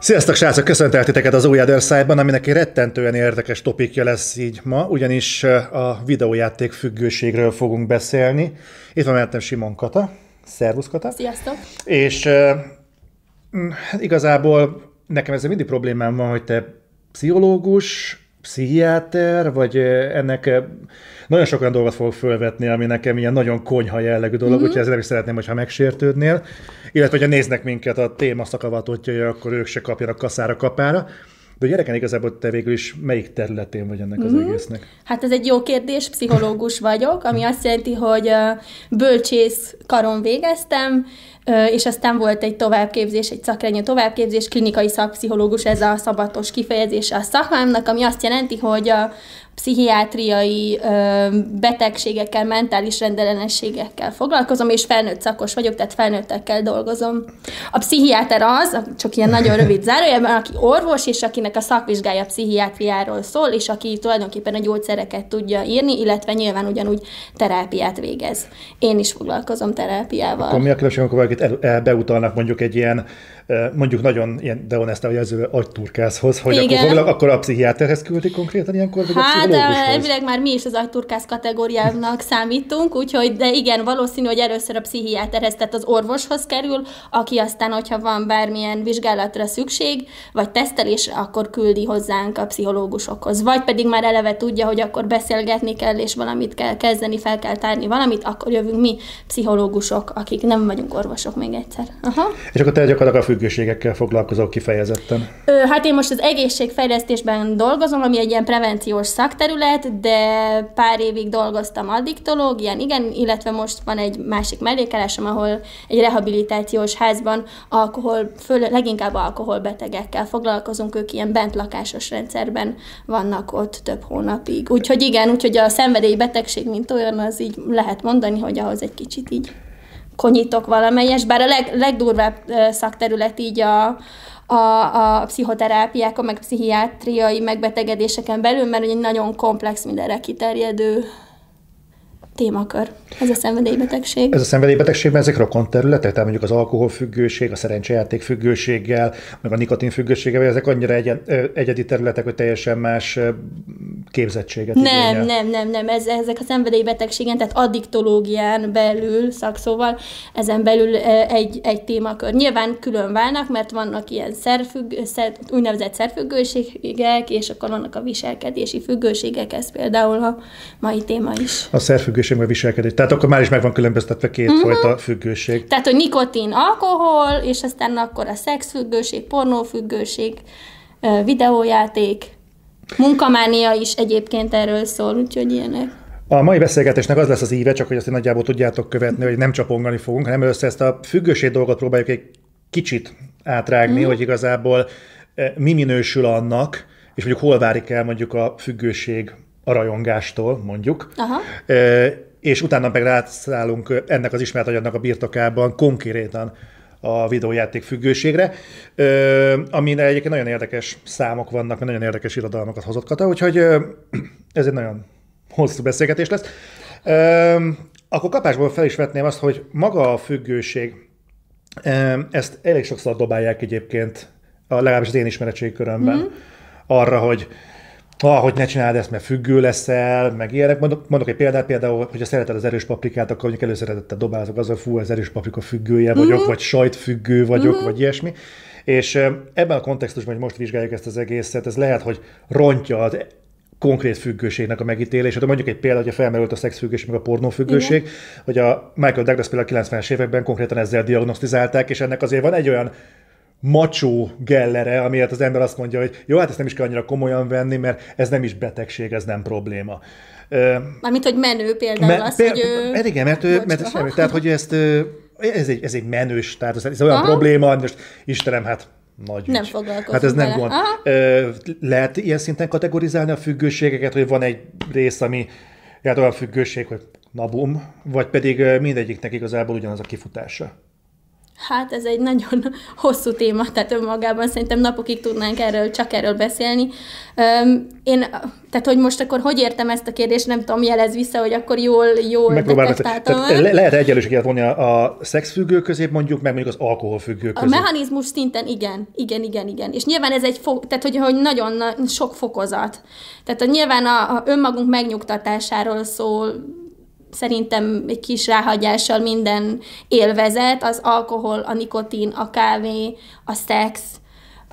Sziasztok, srácok! Köszöntelek titeket az új Other aminek egy rettentően érdekes topikja lesz így ma, ugyanis a videójáték függőségről fogunk beszélni. Itt van mellettem Simon Kata. Szervusz Kata! Sziasztok! És hát igazából nekem ezzel mindig problémám van, hogy te pszichológus, pszichiáter, vagy ennek nagyon sok olyan dolgot fogok fölvetni, ami nekem ilyen nagyon konyha jellegű dolog, mm-hmm. úgyhogy ezzel is szeretném, hogyha megsértődnél. Illetve, hogyha néznek minket a téma szakavatottjai, akkor ők se kapjanak kaszára kapára. De gyereken igazából te végül is melyik területén vagy ennek az mm-hmm. egésznek? Hát ez egy jó kérdés, pszichológus vagyok, ami azt jelenti, hogy bölcsész karon végeztem, és aztán volt egy továbbképzés, egy szakrenyő továbbképzés, klinikai szakpszichológus, ez a szabatos kifejezése a szakmámnak, ami azt jelenti, hogy a pszichiátriai ö, betegségekkel, mentális rendellenességekkel foglalkozom, és felnőtt szakos vagyok, tehát felnőttekkel dolgozom. A pszichiáter az, csak ilyen nagyon rövid zárójelben, aki orvos, és akinek a szakvizsgája pszichiátriáról szól, és aki tulajdonképpen a gyógyszereket tudja írni, illetve nyilván ugyanúgy terápiát végez. Én is foglalkozom terápiával. Akkor mi a különbség, amikor valakit beutalnak mondjuk egy ilyen mondjuk nagyon ilyen deonesta jelző agyturkászhoz, hogy Igen. akkor, akkor a pszichiáterhez küldik konkrétan ilyenkor, vagy hát, a elvileg már mi is az agyturkász kategóriának számítunk, úgyhogy de igen, valószínű, hogy először a pszichiáterhez, tehát az orvoshoz kerül, aki aztán, hogyha van bármilyen vizsgálatra szükség, vagy tesztelés, akkor küldi hozzánk a pszichológusokhoz. Vagy pedig már eleve tudja, hogy akkor beszélgetni kell, és valamit kell kezdeni, fel kell tárni valamit, akkor jövünk mi pszichológusok, akik nem vagyunk orvosok még egyszer. Aha. És akkor te gyakorlatilag a függőségekkel foglalkozol kifejezetten? Ö, hát én most az egészségfejlesztésben dolgozom, ami egy ilyen prevenciós szakterület, de pár évig dolgoztam addiktológián, igen, illetve most van egy másik mellékelásom, ahol egy rehabilitációs házban alkohol, föl, leginkább alkoholbetegekkel foglalkozunk, ők ilyen bentlakásos rendszerben vannak ott több hónapig. Úgyhogy igen, úgyhogy a szenvedélybetegség, mint olyan, az így lehet mondani, hogy ahhoz egy kicsit így konyítok valamelyes, bár a leg, legdurvább szakterület így a, a, a pszichoterápiákon, meg pszichiátriai megbetegedéseken belül, mert egy nagyon komplex, mindenre kiterjedő témakör, ez a szenvedélybetegség. Ez a szenvedélybetegségben ezek rokon területek, tehát mondjuk az alkoholfüggőség, a szerencsejáték függőséggel, meg a nikotin függőséggel, ezek annyira egy, egyedi területek, hogy teljesen más képzettséget Nem, igényel. nem, nem, nem, ez, ezek a szenvedélybetegségen, tehát addiktológián belül, szakszóval, ezen belül egy, egy témakör. Nyilván külön válnak, mert vannak ilyen szerfügg, szer, úgynevezett szerfüggőségek, és akkor vannak a viselkedési függőségek, ez például a mai téma is. A szerfüggőség függőség, meg viselkedés. Tehát akkor már is meg van különböztetve két uh-huh. fajta függőség. Tehát, hogy nikotin, alkohol, és aztán akkor a szexfüggőség, pornófüggőség, videójáték, munkamánia is egyébként erről szól, úgyhogy ilyenek. A mai beszélgetésnek az lesz az íve, csak hogy azt nagyjából tudjátok követni, hogy nem csapongani fogunk, hanem össze ezt a függőség dolgot próbáljuk egy kicsit átrágni, mm. hogy igazából mi minősül annak, és mondjuk hol várik el mondjuk a függőség a rajongástól, mondjuk. Aha. És utána meg rászállunk ennek az ismert a birtokában konkrétan a videójáték függőségre, amire egyébként nagyon érdekes számok vannak, mert nagyon érdekes irodalmakat hozott Kata, úgyhogy ez egy nagyon hosszú beszélgetés lesz. Akkor kapásból fel is vetném azt, hogy maga a függőség, ezt elég sokszor dobálják egyébként, legalábbis az én ismeretségkörömben, mm-hmm. arra, hogy ah, hogy ne csináld ezt, mert függő leszel, meg ilyenek. Mondok, mondok egy példát, például, hogyha szereted az erős paprikát, akkor mondjuk előszeretettel dobálok azzal, fú, az erős paprika függője vagyok, uh-huh. vagy sajtfüggő vagyok, uh-huh. vagy ilyesmi. És ebben a kontextusban, hogy most vizsgáljuk ezt az egészet, ez lehet, hogy rontja az konkrét függőségnek a megítélését. Mondjuk egy példa, hogyha felmerült a szexfüggőség, meg a pornófüggőség, Igen. hogy a Michael Douglas például a 90-es években konkrétan ezzel diagnosztizálták, és ennek azért van egy olyan macsó gellere, amiért az ember azt mondja, hogy jó, hát ezt nem is kell annyira komolyan venni, mert ez nem is betegség, ez nem probléma. Mármint, hogy menő például me, az, péld, hogy ő... Igen, mert, ő, mert semmi, tehát, hogy ezt, ez egy, ez egy menős, tehát ez olyan Aha. probléma, most Istenem, hát nagy Nem foglalkozunk Hát ez nem gond. Lehet ilyen szinten kategorizálni a függőségeket, hogy van egy rész, ami hát olyan függőség, hogy nabum, vagy pedig mindegyiknek igazából ugyanaz a kifutása? Hát ez egy nagyon hosszú téma, tehát önmagában szerintem napokig tudnánk erről, csak erről beszélni. Én, tehát hogy most akkor hogy értem ezt a kérdést, nem tudom, jelez vissza, hogy akkor jól, jól detektáltam. Le, lehet egyenlőséget vonni a, a szexfüggő közé, mondjuk, meg mondjuk az alkoholfüggő közé. A mechanizmus szinten igen, igen, igen, igen. És nyilván ez egy, fo- tehát hogy, hogy nagyon na- sok fokozat. Tehát hogy nyilván a, a önmagunk megnyugtatásáról szól, szerintem egy kis ráhagyással minden élvezet, az alkohol, a nikotin, a kávé, a szex,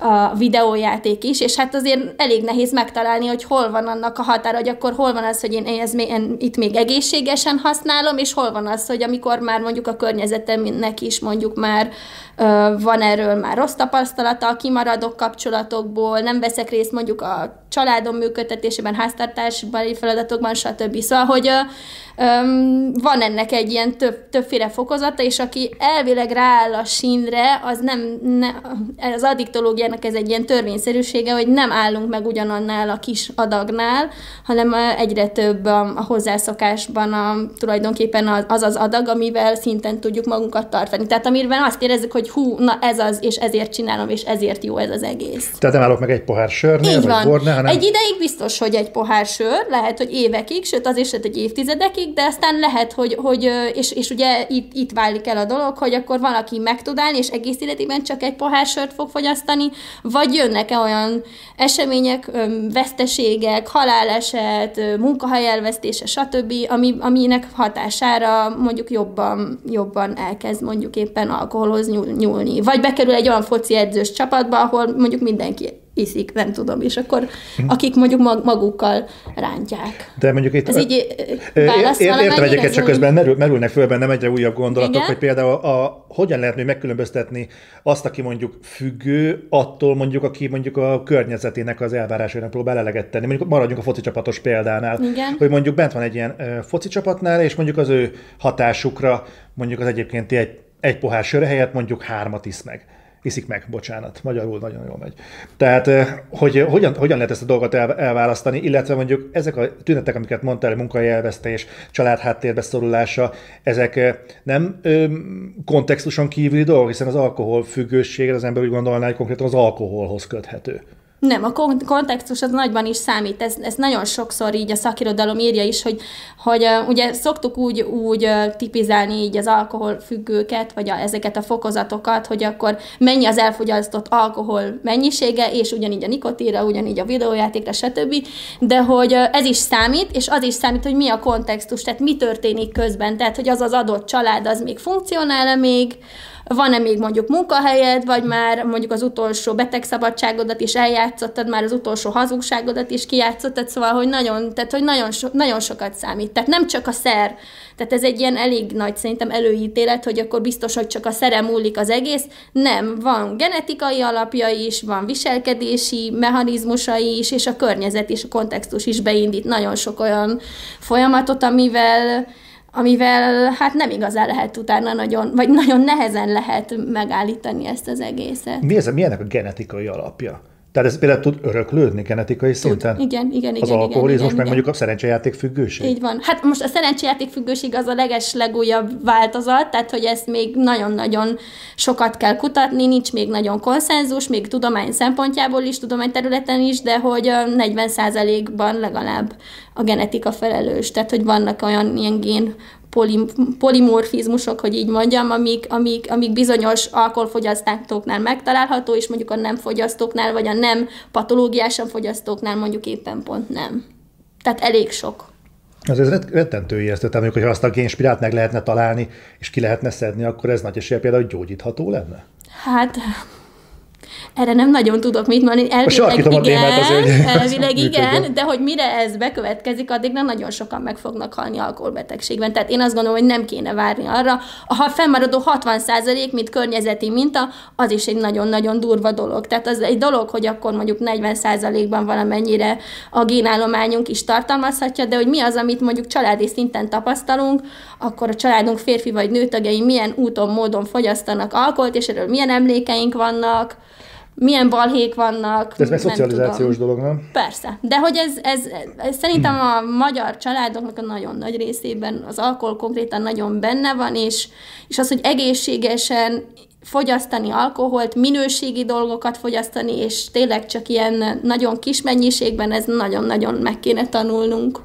a videójáték is, és hát azért elég nehéz megtalálni, hogy hol van annak a határa, hogy akkor hol van az, hogy én, ez, én itt még egészségesen használom, és hol van az, hogy amikor már mondjuk a környezetemnek is mondjuk már van erről már rossz tapasztalata, kimaradok kapcsolatokból, nem veszek részt mondjuk a családom működtetésében, háztartásbeli feladatokban, stb. Szóval, hogy um, van ennek egy ilyen több, többféle fokozata, és aki elvileg rááll a sínre, az nem, ne, az addiktológiának ez egy ilyen törvényszerűsége, hogy nem állunk meg ugyanannál a kis adagnál, hanem egyre több a, a hozzászokásban a, tulajdonképpen az az adag, amivel szinten tudjuk magunkat tartani. Tehát amiben azt érezzük, hogy hú, na ez az, és ezért csinálom, és ezért jó ez az egész. Tehát nem állok meg egy pohár sörnél, Így vagy van. bornál, hanem... Egy ideig biztos, hogy egy pohár sör, lehet, hogy évekig, sőt az is egy évtizedekig, de aztán lehet, hogy, hogy és, és ugye itt, itt válik el a dolog, hogy akkor valaki meg tud állni, és egész életében csak egy pohár sört fog fogyasztani, vagy jönnek-e olyan események, veszteségek, haláleset, munkahely elvesztése, stb., ami, aminek hatására mondjuk jobban, jobban elkezd mondjuk éppen alkoholhoz nyúlni. Vagy bekerül egy olyan foci edzős csapatba, ahol mondjuk mindenki iszik, nem tudom, és akkor akik mondjuk magukkal rántják. De mondjuk itt... Ez így Értem egyeket, csak közben merül, merülnek föl bennem egyre újabb gondolatok, Igen? hogy például a, a, hogyan lehet még megkülönböztetni azt, aki mondjuk függő, attól mondjuk, aki mondjuk a környezetének az elvárásainak próbál eleget tenni. Mondjuk maradjunk a foci csapatos példánál, Igen. hogy mondjuk bent van egy ilyen foci csapatnál, és mondjuk az ő hatásukra mondjuk az egyébként egy, egy pohár sör helyett mondjuk hármat isz meg iszik meg, bocsánat, magyarul nagyon jól megy. Tehát, hogy hogyan, hogyan lehet ezt a dolgot el, elválasztani, illetve mondjuk ezek a tünetek, amiket mondtál, munkai elvesztés, családháttérbe szorulása, ezek nem ö, kontextuson kívüli dolgok, hiszen az alkohol függőség, az ember úgy gondolná, hogy konkrétan az alkoholhoz köthető. Nem, a kontextus az nagyban is számít. Ez, ez nagyon sokszor így a szakirodalom írja is, hogy, hogy uh, ugye szoktuk úgy, úgy uh, tipizálni így az alkoholfüggőket, vagy a, ezeket a fokozatokat, hogy akkor mennyi az elfogyasztott alkohol mennyisége, és ugyanígy a nikotinra, ugyanígy a videójátékra, stb. De hogy uh, ez is számít, és az is számít, hogy mi a kontextus, tehát mi történik közben, tehát hogy az az adott család az még funkcionál-e még, van-e még mondjuk munkahelyed, vagy már mondjuk az utolsó betegszabadságodat is eljátszottad, már az utolsó hazugságodat is kijátszottad, szóval, hogy nagyon, tehát, hogy nagyon, so, nagyon sokat számít. Tehát nem csak a szer, tehát ez egy ilyen elég nagy szerintem előítélet, hogy akkor biztos, hogy csak a szerem múlik az egész. Nem, van genetikai alapja is, van viselkedési mechanizmusai is, és a környezet és a kontextus is beindít nagyon sok olyan folyamatot, amivel amivel hát nem igazán lehet utána nagyon, vagy nagyon nehezen lehet megállítani ezt az egészet. Mi, ez, mi ennek a genetikai alapja? Tehát ez például tud öröklődni genetikai szinten? Tud. Igen, igen, igen. Az alkoholizmus, igen, meg igen. mondjuk a szerencsejáték függőség? Így van. Hát most a szerencsejáték függőség az a leges legújabb változat, tehát hogy ezt még nagyon-nagyon sokat kell kutatni, nincs még nagyon konszenzus, még tudomány szempontjából is, tudományterületen is, de hogy 40%-ban legalább a genetika felelős. Tehát, hogy vannak olyan ilyen gén poli, polimorfizmusok, hogy így mondjam, amik, amik, amik bizonyos alkoholfogyasztóknál megtalálható, és mondjuk a nem fogyasztóknál, vagy a nem patológiásan fogyasztóknál mondjuk éppen pont nem. Tehát elég sok. Az ez rettentő ijesztő, tehát mondjuk, hogyha azt a génspirált meg lehetne találni, és ki lehetne szedni, akkor ez nagy esélye például gyógyítható lenne? Hát erre nem nagyon tudok mit mondani. Elvileg igen, azért, elvileg igen, de hogy mire ez bekövetkezik, addig nem nagyon sokan meg fognak halni alkoholbetegségben. Tehát én azt gondolom, hogy nem kéne várni arra. A fennmaradó 60% mint környezeti minta, az is egy nagyon-nagyon durva dolog. Tehát az egy dolog, hogy akkor mondjuk 40%-ban valamennyire a génállományunk is tartalmazhatja, de hogy mi az, amit mondjuk családi szinten tapasztalunk, akkor a családunk férfi vagy nőtagjai milyen úton, módon fogyasztanak alkoholt, és erről milyen emlékeink vannak, milyen balhék vannak. De ez meg szocializációs tudom. dolog, nem? Persze. De hogy ez, ez, ez szerintem a magyar családoknak a nagyon nagy részében az alkohol konkrétan nagyon benne van, és, és az, hogy egészségesen fogyasztani alkoholt, minőségi dolgokat fogyasztani, és tényleg csak ilyen nagyon kis mennyiségben, ez nagyon-nagyon meg kéne tanulnunk.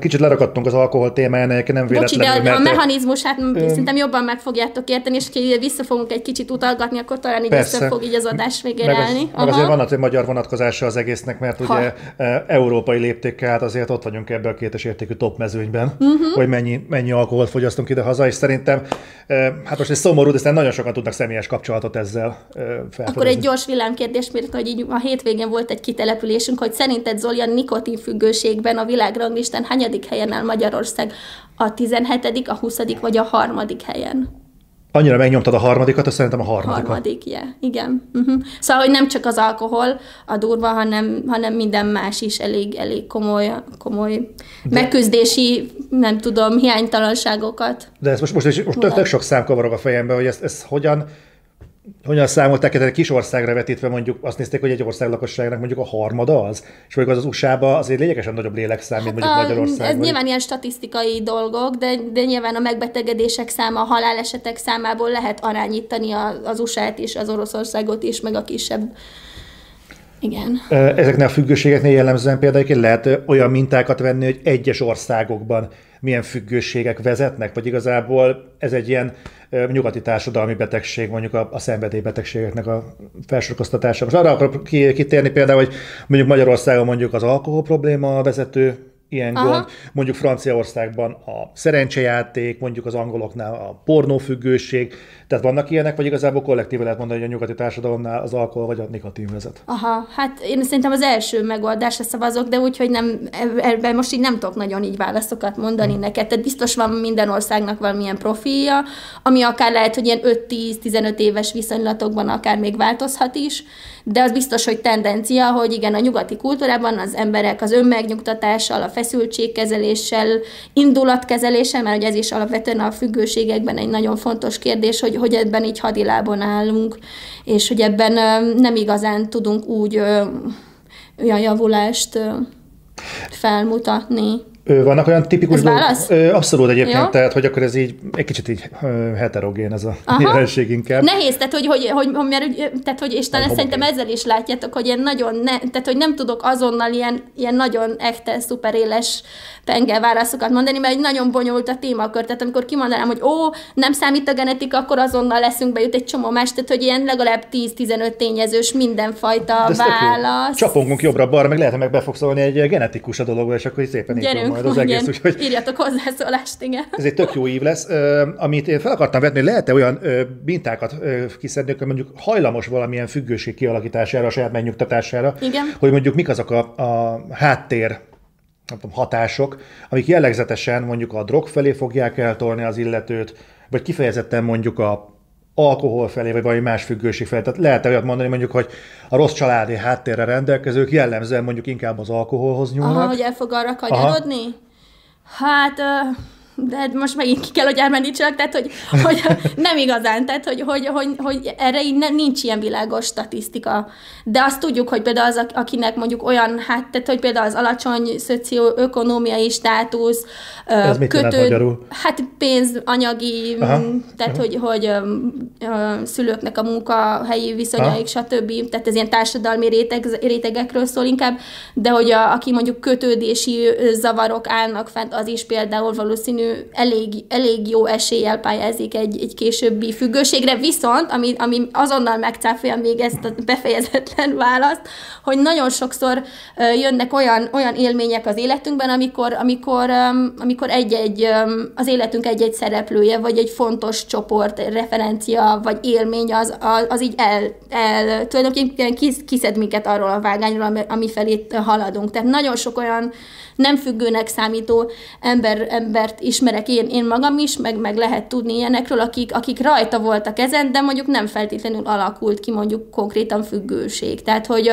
Kicsit lerakadtunk az alkohol témáján, nem véletlenül. Bocsi, de a, mert... a mechanizmus, hát ö... szerintem jobban meg fogjátok érteni, és ki vissza fogunk egy kicsit utalgatni, akkor talán így Persze. fog így az adás végére meg állni. Az, meg azért van egy magyar vonatkozása az egésznek, mert ha. ugye európai léptékkel hát azért ott vagyunk ebben a kétes értékű top mezőnyben, uh-huh. hogy mennyi, mennyi alkoholt fogyasztunk ide haza, és szerintem, hát most egy szomorú, de nagyon sokan tudnak személyes kapcsolatot ezzel felfedezni. Akkor egy gyors villámkérdés, mert hogy így a hétvégén volt egy kitelepülésünk, hogy szerinted Zoli a nikotinfüggőségben a világranglistán hányadik helyen áll Magyarország? A 17., a 20. vagy a harmadik helyen? Annyira megnyomtad a harmadikat, azt szerintem a harmadik. Harmadik, yeah. igen. Uh-huh. Szóval, hogy nem csak az alkohol a durva, hanem, hanem minden más is elég, elég komoly, komoly De... megküzdési, nem tudom, hiánytalanságokat. De ez most, most, most tök, tök sok szám kavarog a fejembe, hogy ezt, ezt hogyan, hogyan számolták, egy kis országra vetítve mondjuk azt nézték, hogy egy ország lakosságnak mondjuk a harmada az, és mondjuk az az USA-ba azért lényegesen nagyobb lélekszám, mint mondjuk Magyarország. Ez nyilván ilyen statisztikai dolgok, de, de nyilván a megbetegedések száma, a halálesetek számából lehet arányítani az USA-t is, az Oroszországot is, meg a kisebb igen. Ezeknél a függőségeknél jellemzően például lehet olyan mintákat venni, hogy egyes országokban milyen függőségek vezetnek, vagy igazából ez egy ilyen nyugati társadalmi betegség, mondjuk a, a szenvedélybetegségeknek a felsorkoztatása. Most arra akarok kitérni például, hogy mondjuk Magyarországon mondjuk az alkohol probléma a vezető ilyen Aha. gond. Mondjuk Franciaországban a szerencsejáték, mondjuk az angoloknál a pornófüggőség. Tehát vannak ilyenek, vagy igazából kollektíve lehet mondani, hogy a nyugati társadalomnál az alkohol vagy a nikotin vezet? Aha, hát én szerintem az első megoldásra szavazok, de úgy, hogy nem, ebben most így nem tudok nagyon így válaszokat mondani hmm. neked. Tehát biztos van minden országnak valamilyen profilja, ami akár lehet, hogy ilyen 5-10-15 éves viszonylatokban akár még változhat is, de az biztos, hogy tendencia, hogy igen, a nyugati kultúrában az emberek az önmegnyugtatással, a feszültségkezeléssel, indulatkezeléssel, mert ez is alapvetően a függőségekben egy nagyon fontos kérdés, hogy, hogy ebben így hadilábon állunk, és hogy ebben nem igazán tudunk úgy olyan javulást felmutatni. Vannak olyan tipikus dolgok? Abszolút egyébként, Jó. tehát hogy akkor ez így egy kicsit így heterogén ez a Aha. jelenség inkább. Nehéz, tehát hogy, hogy, hogy, mert, tehát, hogy és talán szerintem ezzel is látjátok, hogy ilyen nagyon, ne, tehát hogy nem tudok azonnal ilyen, ilyen nagyon echte, szuperéles penge válaszokat mondani, mert egy nagyon bonyolult a témakör. Tehát amikor kimondanám, hogy ó, nem számít a genetika, akkor azonnal leszünk bejut egy csomó más, tehát hogy ilyen legalább 10-15 tényezős mindenfajta válasz. Csapongunk jobbra-balra, meg lehet, hogy meg be fog szólni egy genetikus a dologba, és akkor szépen Gyerünk, majd az egész. Úgyhogy Írjatok hozzászólást, igen. Ez egy tök jó ív lesz. amit én fel akartam vetni, lehet-e olyan mintákat kiszedni, hogy mondjuk hajlamos valamilyen függőség kialakítására, a saját megnyugtatására, igen. hogy mondjuk mik azok a, a háttér hatások, amik jellegzetesen mondjuk a drog felé fogják eltolni az illetőt, vagy kifejezetten mondjuk a alkohol felé, vagy valami más függőség felé. Tehát lehet olyat mondani mondjuk, hogy a rossz családi háttérre rendelkezők jellemzően mondjuk inkább az alkoholhoz nyúlnak. Aha, hogy el fog arra kanyarodni? Aha. Hát... Uh de hát most megint ki kell, hogy elmenítsenek, tehát hogy, hogy nem igazán, tehát hogy, hogy, hogy, hogy erre így ne, nincs ilyen világos statisztika. De azt tudjuk, hogy például az, akinek mondjuk olyan, hát tehát hogy például az alacsony szocioökonómiai státusz, Ez mit kötő, hát pénz, anyagi, Aha. tehát Aha. hogy, hogy a szülőknek a munkahelyi viszonyaik, Aha. stb. Tehát ez ilyen társadalmi réteg, rétegekről szól inkább, de hogy a, aki mondjuk kötődési zavarok állnak fent, az is például valószínű elég, elég jó eséllyel pályázik egy, egy későbbi függőségre, viszont, ami, ami azonnal megcáfolja még ezt a befejezetlen választ, hogy nagyon sokszor jönnek olyan, olyan élmények az életünkben, amikor, amikor, amikor egy-egy, az életünk egy-egy szereplője, vagy egy fontos csoport, referencia, vagy élmény, az, az, így el, el tulajdonképpen kiszed minket arról a vágányról, ami felé haladunk. Tehát nagyon sok olyan nem függőnek számító ember, embert ismerek én, én magam is, meg, meg lehet tudni ilyenekről, akik, akik rajta voltak ezen, de mondjuk nem feltétlenül alakult ki mondjuk konkrétan függőség. Tehát, hogy,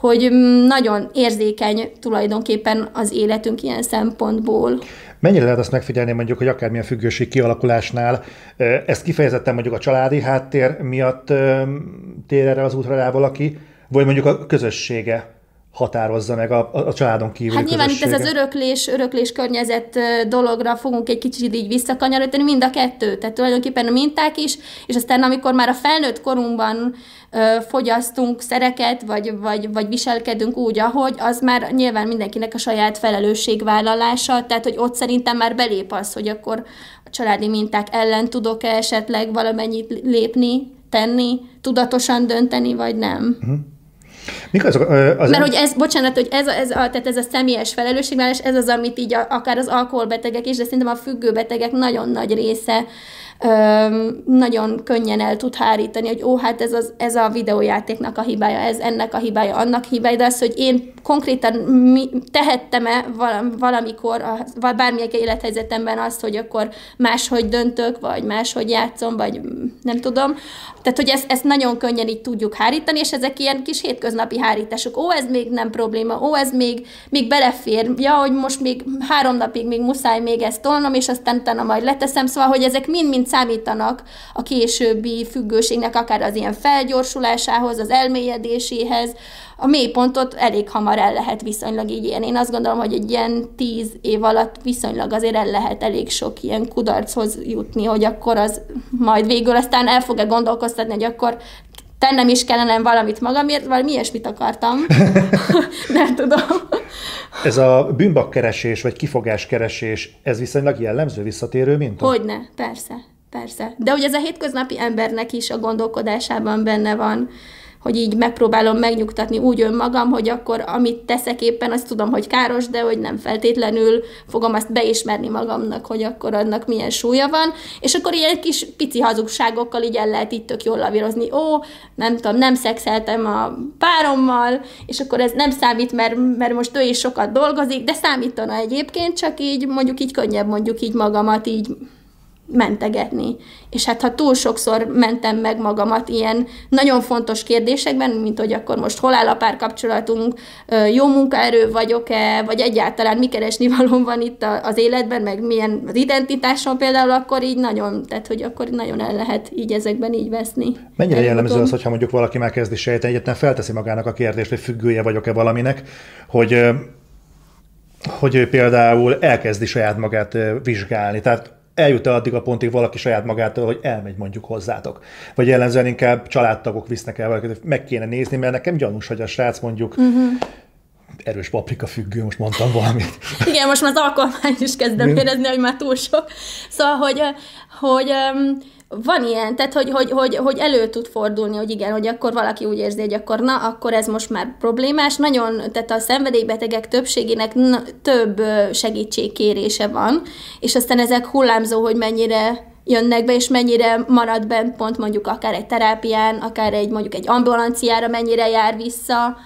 hogy nagyon érzékeny tulajdonképpen az életünk ilyen szempontból. Mennyire lehet azt megfigyelni mondjuk, hogy akármilyen függőség kialakulásnál ezt kifejezetten mondjuk a családi háttér miatt tér erre az útra rá valaki, vagy mondjuk a közössége határozza meg a, a családon kívül. Hát nyilván itt ez az öröklés, öröklés környezet dologra fogunk egy kicsit így visszakanyarodni, mind a kettő. Tehát tulajdonképpen a minták is, és aztán amikor már a felnőtt korunkban ö, fogyasztunk szereket, vagy, vagy, vagy viselkedünk úgy, ahogy, az már nyilván mindenkinek a saját felelősségvállalása, tehát hogy ott szerintem már belép az, hogy akkor a családi minták ellen tudok-e esetleg valamennyit lépni, tenni, tudatosan dönteni, vagy nem. Uh-huh. Mik azok, az Mert hogy ez, bocsánat, hogy ez a, ez a, tehát ez a személyes felelősségvállalás, ez az, amit így a, akár az alkoholbetegek is, de szerintem a függőbetegek nagyon nagy része nagyon könnyen el tud hárítani, hogy ó, hát ez, az, ez a videójátéknak a hibája, ez ennek a hibája, annak hibája, de az, hogy én konkrétan mi, tehettem-e valamikor, vagy bármilyen élethelyzetemben azt, hogy akkor máshogy döntök, vagy máshogy játszom, vagy nem tudom. Tehát, hogy ezt, ezt nagyon könnyen így tudjuk hárítani, és ezek ilyen kis hétköznapi hárítások. Ó, ez még nem probléma, ó, ez még, még belefér, ja, hogy most még három napig még muszáj még ezt tolnom, és aztán utána majd leteszem, szóval, hogy ezek mind-mind számítanak a későbbi függőségnek, akár az ilyen felgyorsulásához, az elmélyedéséhez, a mélypontot elég hamar el lehet viszonylag így ilyen. Én azt gondolom, hogy egy ilyen tíz év alatt viszonylag azért el lehet elég sok ilyen kudarchoz jutni, hogy akkor az majd végül aztán el fog-e gondolkoztatni, hogy akkor tennem is kellene valamit magamért, valami ilyesmit akartam. Nem tudom. Ez a bűnbakkeresés, vagy kifogáskeresés, ez viszonylag jellemző, visszatérő minta? Hogyne, persze, persze. De hogy ez a hétköznapi embernek is a gondolkodásában benne van, hogy így megpróbálom megnyugtatni úgy önmagam, hogy akkor amit teszek éppen, azt tudom, hogy káros, de hogy nem feltétlenül fogom azt beismerni magamnak, hogy akkor annak milyen súlya van, és akkor ilyen kis pici hazugságokkal így el lehet itt tök jól lavírozni. Ó, nem tudom, nem szexeltem a párommal, és akkor ez nem számít, mert, mert most ő is sokat dolgozik, de számítana egyébként, csak így mondjuk így könnyebb mondjuk így magamat így mentegetni. És hát ha túl sokszor mentem meg magamat ilyen nagyon fontos kérdésekben, mint hogy akkor most hol áll a párkapcsolatunk, jó munkaerő vagyok-e, vagy egyáltalán mi keresni valóm van itt az életben, meg milyen az identitásom például, akkor így nagyon, tehát hogy akkor nagyon el lehet így ezekben így veszni. Mennyire jellemző az, hogyha mondjuk valaki már kezdi sejteni, egyetlen felteszi magának a kérdést, hogy függője vagyok-e valaminek, hogy hogy ő például elkezdi saját magát vizsgálni. Tehát eljut -e addig a pontig valaki saját magától, hogy elmegy mondjuk hozzátok. Vagy jellemzően inkább családtagok visznek el valakit, meg kéne nézni, mert nekem gyanús, hogy a srác mondjuk uh-huh. Erős paprika függő, most mondtam valamit. Igen, most már az alkalmány is kezdem érezni, hogy már túl sok. Szóval, hogy, hogy van ilyen, tehát hogy, hogy, hogy, hogy elő tud fordulni, hogy igen, hogy akkor valaki úgy érzi, hogy akkor na, akkor ez most már problémás. Nagyon, tehát a szenvedélybetegek többségének több segítségkérése van, és aztán ezek hullámzó, hogy mennyire jönnek be, és mennyire marad bent pont mondjuk akár egy terápián, akár egy mondjuk egy ambulanciára mennyire jár vissza,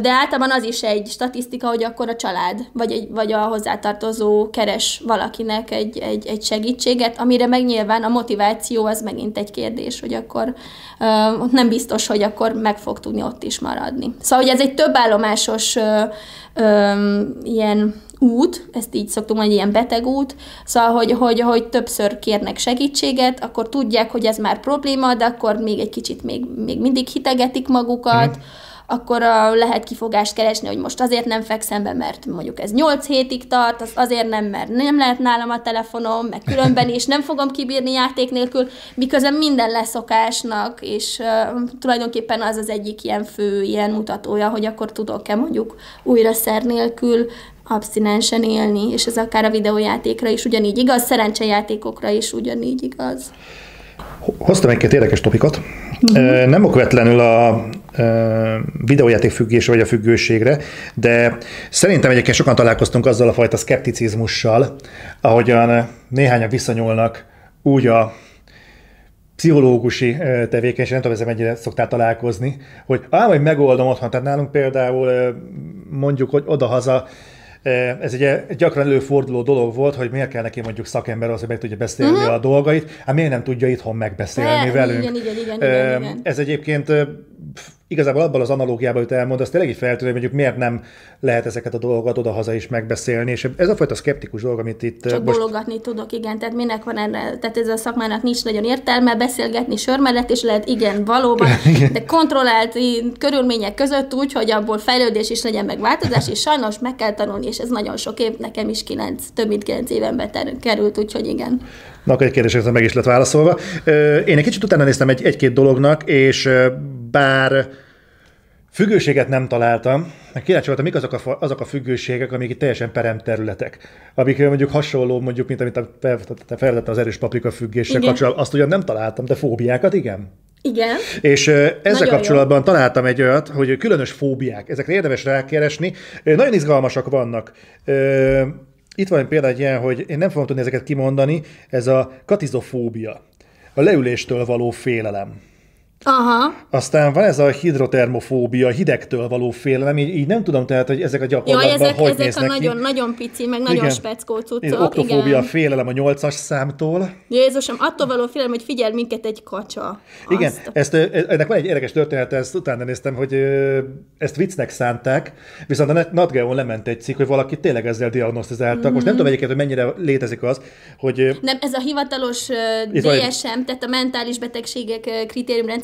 de általában az is egy statisztika, hogy akkor a család, vagy, egy, vagy a hozzátartozó keres valakinek egy, egy, egy segítséget, amire meg nyilván a motiváció az megint egy kérdés, hogy akkor nem biztos, hogy akkor meg fog tudni ott is maradni. Szóval, hogy ez egy több állomásos ilyen út, ezt így szoktunk mondani, ilyen beteg út, szóval, hogy, hogy, hogy többször kérnek segítséget, akkor tudják, hogy ez már probléma, de akkor még egy kicsit még, még mindig hitegetik magukat, mm akkor a, lehet kifogást keresni, hogy most azért nem fekszem be, mert mondjuk ez 8 hétig tart, az azért nem, mert nem lehet nálam a telefonom, meg különben is nem fogom kibírni játék nélkül, miközben minden leszokásnak, és uh, tulajdonképpen az az egyik ilyen fő ilyen mutatója, hogy akkor tudok-e mondjuk újra szer nélkül abszinensen élni, és ez akár a videójátékra is ugyanígy igaz, szerencsejátékokra is ugyanígy igaz. Hoztam egy-két érdekes topikot. Uh-huh. Nem okvetlenül a videójáték függésre vagy a függőségre, de szerintem egyébként sokan találkoztunk azzal a fajta szkepticizmussal, ahogyan néhányan viszonyulnak úgy a pszichológusi tevékenység, nem tudom, ezzel mennyire szoktál találkozni, hogy ám, hogy megoldom otthon, tehát nálunk például mondjuk, hogy odahaza ez egy gyakran előforduló dolog volt, hogy miért kell neki mondjuk szakember az, hogy meg tudja beszélni uh-huh. a dolgait, hát miért nem tudja itthon megbeszélni De, velünk. Igen, igen, igen, igen, igen. Ez egyébként igazából abban az analógiában, amit elmondasz, tényleg így feltűnő, hogy mondjuk miért nem lehet ezeket a dolgokat oda-haza is megbeszélni, és ez a fajta szkeptikus dolog, amit itt Csak most... bologatni tudok, igen, tehát minek van erre, tehát ez a szakmának nincs nagyon értelme, beszélgetni sör mellett, és lehet igen, valóban, de kontrollált körülmények között úgy, hogy abból fejlődés is legyen meg változás, és sajnos meg kell tanulni, és ez nagyon sok év, nekem is kilenc, több mint kilenc ter- került, úgyhogy igen. Na, akkor egy kérdésre meg is lett válaszolva. Én egy kicsit utána néztem egy, egy-két dolognak, és bár Függőséget nem találtam. Kíváncsi voltam, mik azok a, azok a függőségek, amik itt teljesen perem területek. Amik mondjuk hasonló, mondjuk, mint amit te felvetette az erős paprika függéssel kapcsolatban. Azt ugyan nem találtam, de fóbiákat igen. Igen. És ezzel Nagyon kapcsolatban jó. találtam egy olyat, hogy különös fóbiák. Ezekre érdemes rákeresni. Nagyon izgalmasak vannak. Itt van például egy ilyen, hogy én nem fogom tudni ezeket kimondani, ez a katizofóbia. A leüléstől való félelem. Aha. Aztán van ez a hidrotermofóbia, hidegtől való félelem, így, így nem tudom tehát, hogy ezek a gyakorlatban Jaj, ezek, hogy ezek néznek a nagyon, ki. nagyon pici, meg nagyon igen. speckó cuccok. Oktofóbia, igen. félelem a nyolcas számtól. Jézusom, attól való félelem, hogy figyel minket egy kacsa. Igen, Azt. ezt, ennek van egy érdekes történet, ezt utána néztem, hogy ezt viccnek szánták, viszont a NatGeo lement egy cikk, hogy valaki tényleg ezzel diagnosztizáltak. Mm-hmm. Most nem tudom egyébként, hogy mennyire létezik az, hogy... Nem, ez a hivatalos DSM, tehát a mentális betegségek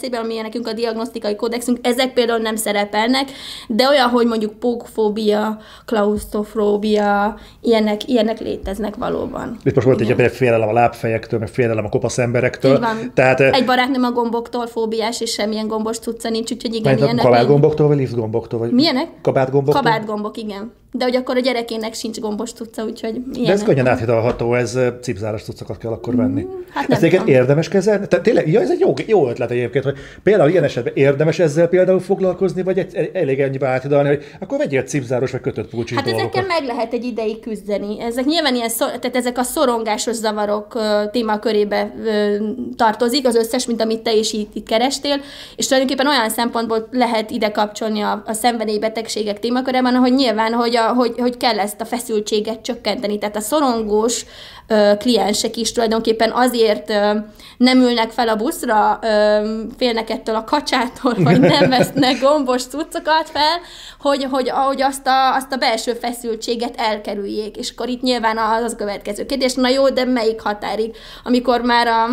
kritériumrendszerében, ami nekünk a diagnosztikai kódexünk, ezek például nem szerepelnek, de olyan, hogy mondjuk pókfóbia, klaustrofóbia, ilyenek, ilyenek léteznek valóban. Itt most volt Igen. egy félelem a lábfejektől, meg félelem a kopasz emberektől. Így van. Tehát, egy barátnőm a gomboktól fóbiás, és semmilyen gombos tudca nincs, úgyhogy igen, ilyenek. Kabátgomboktól, vagy liftgomboktól? Vagy Milyenek? Kabátgomboktól? Kabátgombok, igen. De hogy akkor a gyerekének sincs gombos tudca, úgyhogy ilyenek. De ez könnyen áthidalható, ez cipzáros tucakat kell akkor venni. Mm, hát ezt egyébként érdemes kezelni? Tehát tényleg, ja, ez egy jó, jó ötlet egyébként, hogy például ilyen esetben érdemes ezzel például foglalkozni, vagy egy, elég ennyibe áthidalni, hogy akkor vegyél cipzáros vagy kötött pulcsis Hát dolgokat. ezekkel meg lehet egy ideig küzdeni. Ezek nyilván ilyen, szor, tehát ezek a szorongásos zavarok uh, témakörébe uh, tartozik, az összes, mint amit te is itt, itt kerestél, és tulajdonképpen olyan szempontból lehet ide kapcsolni a, a szenvedélybetegségek témakörében, hogy nyilván, hogy, a, hogy, hogy kell ezt a feszültséget csökkenteni. Tehát a szorongós uh, kliensek is tulajdonképpen azért uh, nem ülnek fel a buszra, uh, félnek ettől a kacsától, vagy nem vesznek gombos cuccokat fel, hogy, hogy, hogy azt, a, azt a belső feszültséget elkerüljék. És akkor itt nyilván az, az következő kérdés, na jó, de melyik határig? Amikor már a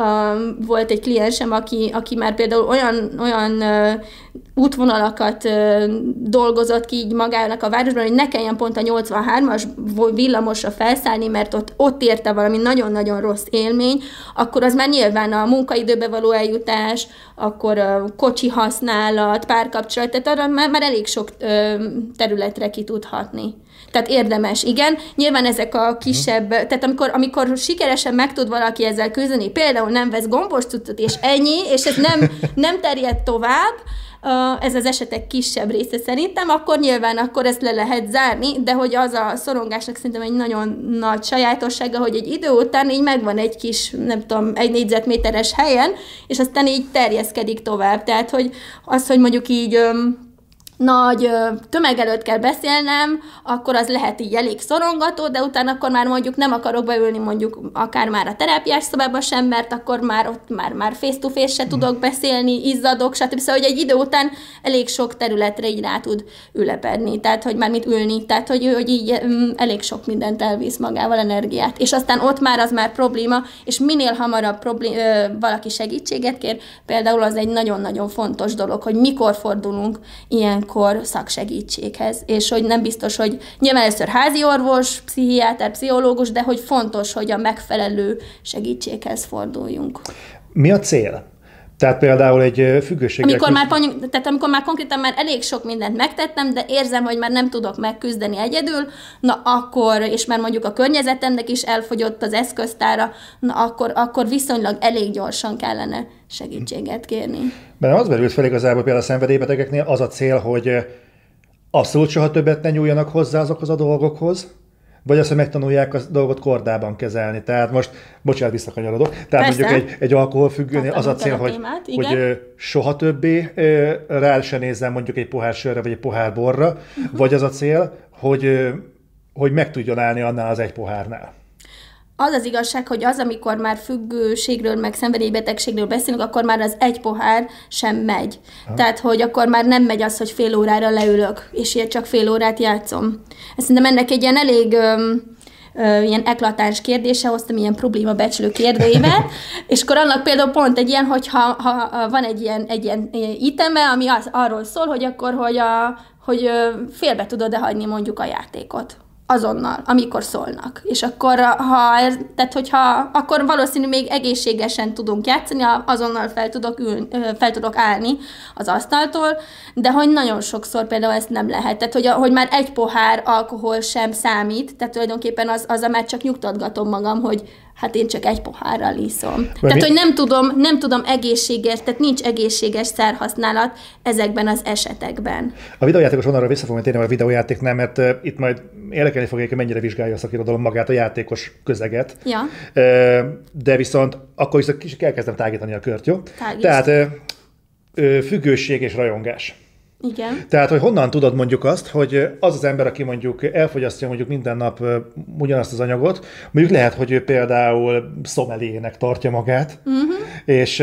Um, volt egy kliensem, aki, aki már például olyan, olyan uh, útvonalakat uh, dolgozott ki így magának a városban, hogy ne kelljen pont a 83-as villamosra felszállni, mert ott, ott érte valami nagyon-nagyon rossz élmény, akkor az már nyilván a munkaidőbe való eljutás, akkor a kocsi használat, párkapcsolat, tehát arra már, már elég sok uh, területre ki tud hatni. Tehát érdemes, igen. Nyilván ezek a kisebb, tehát amikor, amikor sikeresen meg tud valaki ezzel küzdeni, például nem vesz gombos cuccot, és ennyi, és ez nem, nem terjed tovább, ez az esetek kisebb része szerintem, akkor nyilván akkor ezt le lehet zárni, de hogy az a szorongásnak szerintem egy nagyon nagy sajátossága, hogy egy idő után így megvan egy kis, nem tudom, egy négyzetméteres helyen, és aztán így terjeszkedik tovább. Tehát, hogy az, hogy mondjuk így nagy tömeg előtt kell beszélnem, akkor az lehet így elég szorongató, de utána akkor már mondjuk nem akarok beülni mondjuk akár már a terápiás szobába sem, mert akkor már ott már, már face-to-face se tudok beszélni, izzadok, stb. Szóval, hogy egy idő után elég sok területre így rá tud ülepedni, tehát, hogy már mit ülni, tehát, hogy, hogy így um, elég sok mindent elvisz magával energiát. És aztán ott már az már probléma, és minél hamarabb problém, ö, valaki segítséget kér, például az egy nagyon-nagyon fontos dolog, hogy mikor fordulunk ilyen ilyenkor szaksegítséghez, és hogy nem biztos, hogy nyilván először házi orvos, pszichiáter, pszichológus, de hogy fontos, hogy a megfelelő segítséghez forduljunk. Mi a cél? Tehát például egy függőség. Amikor már, tehát amikor már konkrétan már elég sok mindent megtettem, de érzem, hogy már nem tudok megküzdeni egyedül, na akkor, és már mondjuk a környezetemnek is elfogyott az eszköztára, na akkor, akkor viszonylag elég gyorsan kellene segítséget kérni. Mert az merült fel igazából például a szenvedélybetegeknél az a cél, hogy abszolút soha többet ne nyúljanak hozzá azokhoz a dolgokhoz, vagy azt, hogy megtanulják a dolgot kordában kezelni. Tehát most, bocsánat, visszakanyarodok. Tehát Persze. mondjuk egy, egy alkoholfüggőnél az a cél, a hogy, témát, hogy soha többé rá se nézzem mondjuk egy pohár sörre, vagy egy pohár borra, uh-huh. vagy az a cél, hogy, hogy meg tudjon állni annál az egy pohárnál. Az az igazság, hogy az, amikor már függőségről, meg szenvedélybetegségről beszélünk, akkor már az egy pohár sem megy. Ha. Tehát, hogy akkor már nem megy az, hogy fél órára leülök, és ilyen csak fél órát játszom. Ezt szerintem ennek egy ilyen elég öm, ö, ilyen eklatáns kérdése, hoztam ilyen probléma becslő kérdőivel, és akkor annak például pont egy ilyen, hogy ha, ha van egy ilyen, egy ilyen iteme, ami az, arról szól, hogy akkor, hogy, a, hogy félbe tudod-e hagyni mondjuk a játékot azonnal, amikor szólnak. És akkor, ha tehát hogyha, akkor valószínű még egészségesen tudunk játszani, azonnal fel tudok, ül, fel tudok állni az asztaltól, de hogy nagyon sokszor például ezt nem lehet. Tehát, hogy, hogy már egy pohár alkohol sem számít, tehát tulajdonképpen az, az a már csak nyugtatgatom magam, hogy hát én csak egy pohárral iszom. Vagy tehát, mi? hogy nem tudom, nem tudom egészséges, tehát nincs egészséges szerhasználat ezekben az esetekben. A videójátékos vonalra vissza fogom térni a videójáték nem, mert uh, itt majd érdekelni fogja, hogy mennyire vizsgálja a szakirodalom magát a játékos közeget. Ja. Uh, de viszont akkor is kicsit elkezdem tágítani a kört, jó? Tágítsd. Tehát uh, függőség és rajongás. Igen. Tehát, hogy honnan tudod mondjuk azt, hogy az az ember, aki mondjuk elfogyasztja mondjuk minden nap ugyanazt az anyagot, mondjuk lehet, hogy ő például szomelének tartja magát, uh-huh. és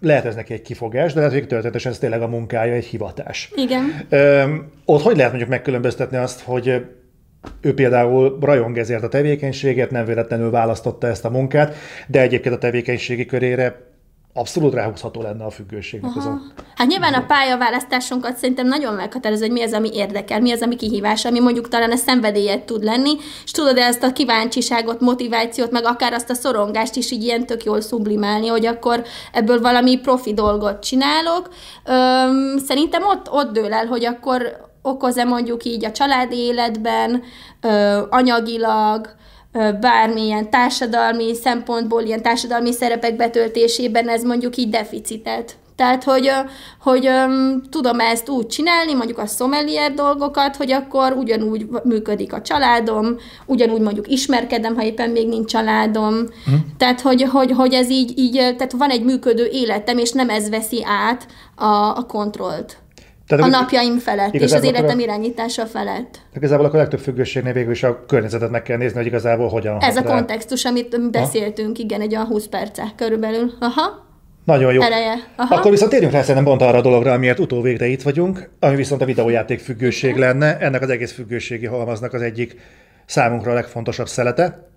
lehet ez neki egy kifogás, de lehet, hogy történetesen ez tényleg a munkája, egy hivatás. Igen. ott hogy lehet mondjuk megkülönböztetni azt, hogy ő például rajong ezért a tevékenységet, nem véletlenül választotta ezt a munkát, de egyébként a tevékenységi körére abszolút ráhúzható lenne a függőségnek. Azon. Hát nyilván a pályaválasztásunkat szerintem nagyon meghatározó, hogy mi az, ami érdekel, mi az, ami kihívás, ami mondjuk talán a szenvedélyet tud lenni, és tudod ezt a kíváncsiságot, motivációt, meg akár azt a szorongást is így ilyen tök jól sublimálni, hogy akkor ebből valami profi dolgot csinálok. Öm, szerintem ott, ott dől el, hogy akkor okoz-e mondjuk így a családi életben, ö, anyagilag, bármilyen társadalmi szempontból, ilyen társadalmi szerepek betöltésében ez mondjuk így deficitet. Tehát, hogy, hogy tudom ezt úgy csinálni, mondjuk a sommelier dolgokat, hogy akkor ugyanúgy működik a családom, ugyanúgy mondjuk ismerkedem, ha éppen még nincs családom. Hm. Tehát, hogy, hogy, hogy ez így, így, tehát van egy működő életem, és nem ez veszi át a, a kontrollt. Tehát, a napjaim felett, és az életem a... irányítása felett. Igazából akkor a legtöbb függőségnél végül is a környezetet meg kell nézni, hogy igazából hogyan Ez a rá. kontextus, amit beszéltünk, ha? igen, egy olyan 20 percek körülbelül. Aha. Nagyon jó. Ereje. Aha. Akkor viszont térjünk rá szerintem pont arra a dologra, amiért utóvégre itt vagyunk, ami viszont a videójáték függőség lenne. Ennek az egész függőségi halmaznak az egyik számunkra a legfontosabb szelete.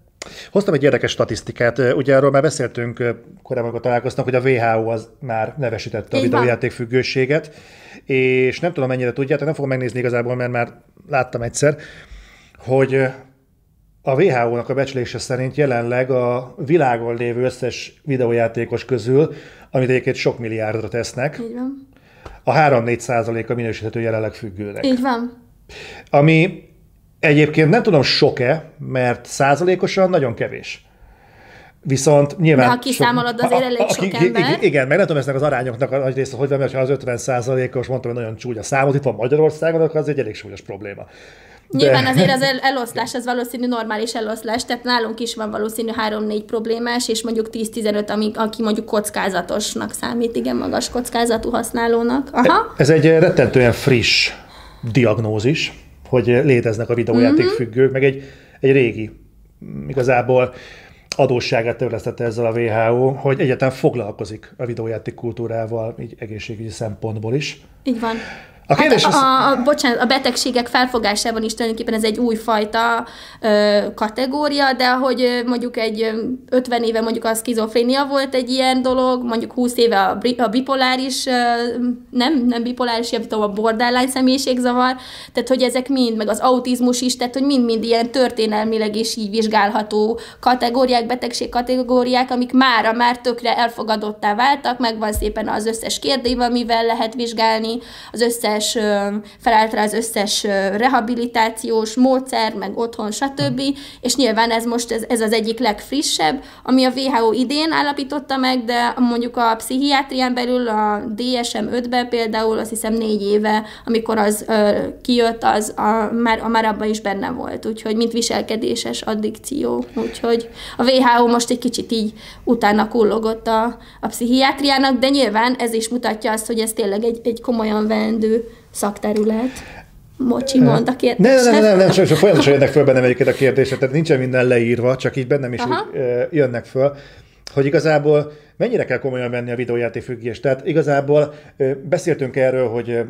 Hoztam egy érdekes statisztikát. Ugye arról már beszéltünk korábban, amikor találkoztunk, hogy a WHO az már nevesítette a videójáték függőséget, és nem tudom mennyire tudjátok, nem fogom megnézni igazából, mert már láttam egyszer, hogy a WHO-nak a becslése szerint jelenleg a világon lévő összes videójátékos közül, amit egyébként sok milliárdra tesznek, Így van. a 3-4 százaléka minősíthető jelenleg függőnek. Így van. Ami Egyébként nem tudom sok-e, mert százalékosan nagyon kevés. Viszont nyilván... De ha kiszámolod, azért elég sok sok ember. Igen, meg nem tudom eznek az arányoknak a nagy része, hogy van, mert ha az 50 százalékos, mondtam, hogy nagyon csúnya számot, itt van Magyarországon, akkor az egy elég súlyos probléma. De... Nyilván azért az eloszlás, az valószínű normális eloszlás, tehát nálunk is van valószínű 3-4 problémás, és mondjuk 10-15, ami, aki mondjuk kockázatosnak számít, igen, magas kockázatú használónak. Aha. Ez egy rettentően friss diagnózis, hogy léteznek a videójáték mm-hmm. függők, meg egy, egy régi, igazából adósságát törlesztette ezzel a WHO, hogy egyetem foglalkozik a videójáték kultúrával, így egészségügyi szempontból is. Így van. A, kérdés hát a, a, a, bocsánat, a betegségek felfogásában is tulajdonképpen ez egy újfajta ö, kategória, de hogy mondjuk egy 50 éve mondjuk a skizofrénia volt egy ilyen dolog, mondjuk 20 éve a, a bipoláris, ö, nem, nem bipoláris, javítom, a borderline személyiségzavar, tehát hogy ezek mind, meg az autizmus is, tehát hogy mind-mind ilyen történelmileg is így vizsgálható kategóriák, betegség kategóriák, amik mára már tökre elfogadottá váltak, meg van szépen az összes kérdév, amivel lehet vizsgálni, az összes összes, felállt rá az összes rehabilitációs módszer, meg otthon, stb. És nyilván ez most ez, ez az egyik legfrissebb, ami a WHO idén állapította meg, de mondjuk a pszichiátrián belül a DSM-5-ben például azt hiszem négy éve, amikor az ö, kijött, az a, már, a már abban is benne volt, úgyhogy mint viselkedéses addikció. Úgyhogy a WHO most egy kicsit így utána kullogott a, a pszichiátriának, de nyilván ez is mutatja azt, hogy ez tényleg egy, egy komolyan vendő szakterület. Mocsi, mond a kérdést. Nem, nem, nem, nem, nem, nem folyamatosan jönnek föl bennem egyiket a kérdések, tehát nincsen minden leírva, csak így bennem is úgy, jönnek föl, hogy igazából mennyire kell komolyan venni a videójáték függést. Tehát igazából beszéltünk erről, hogy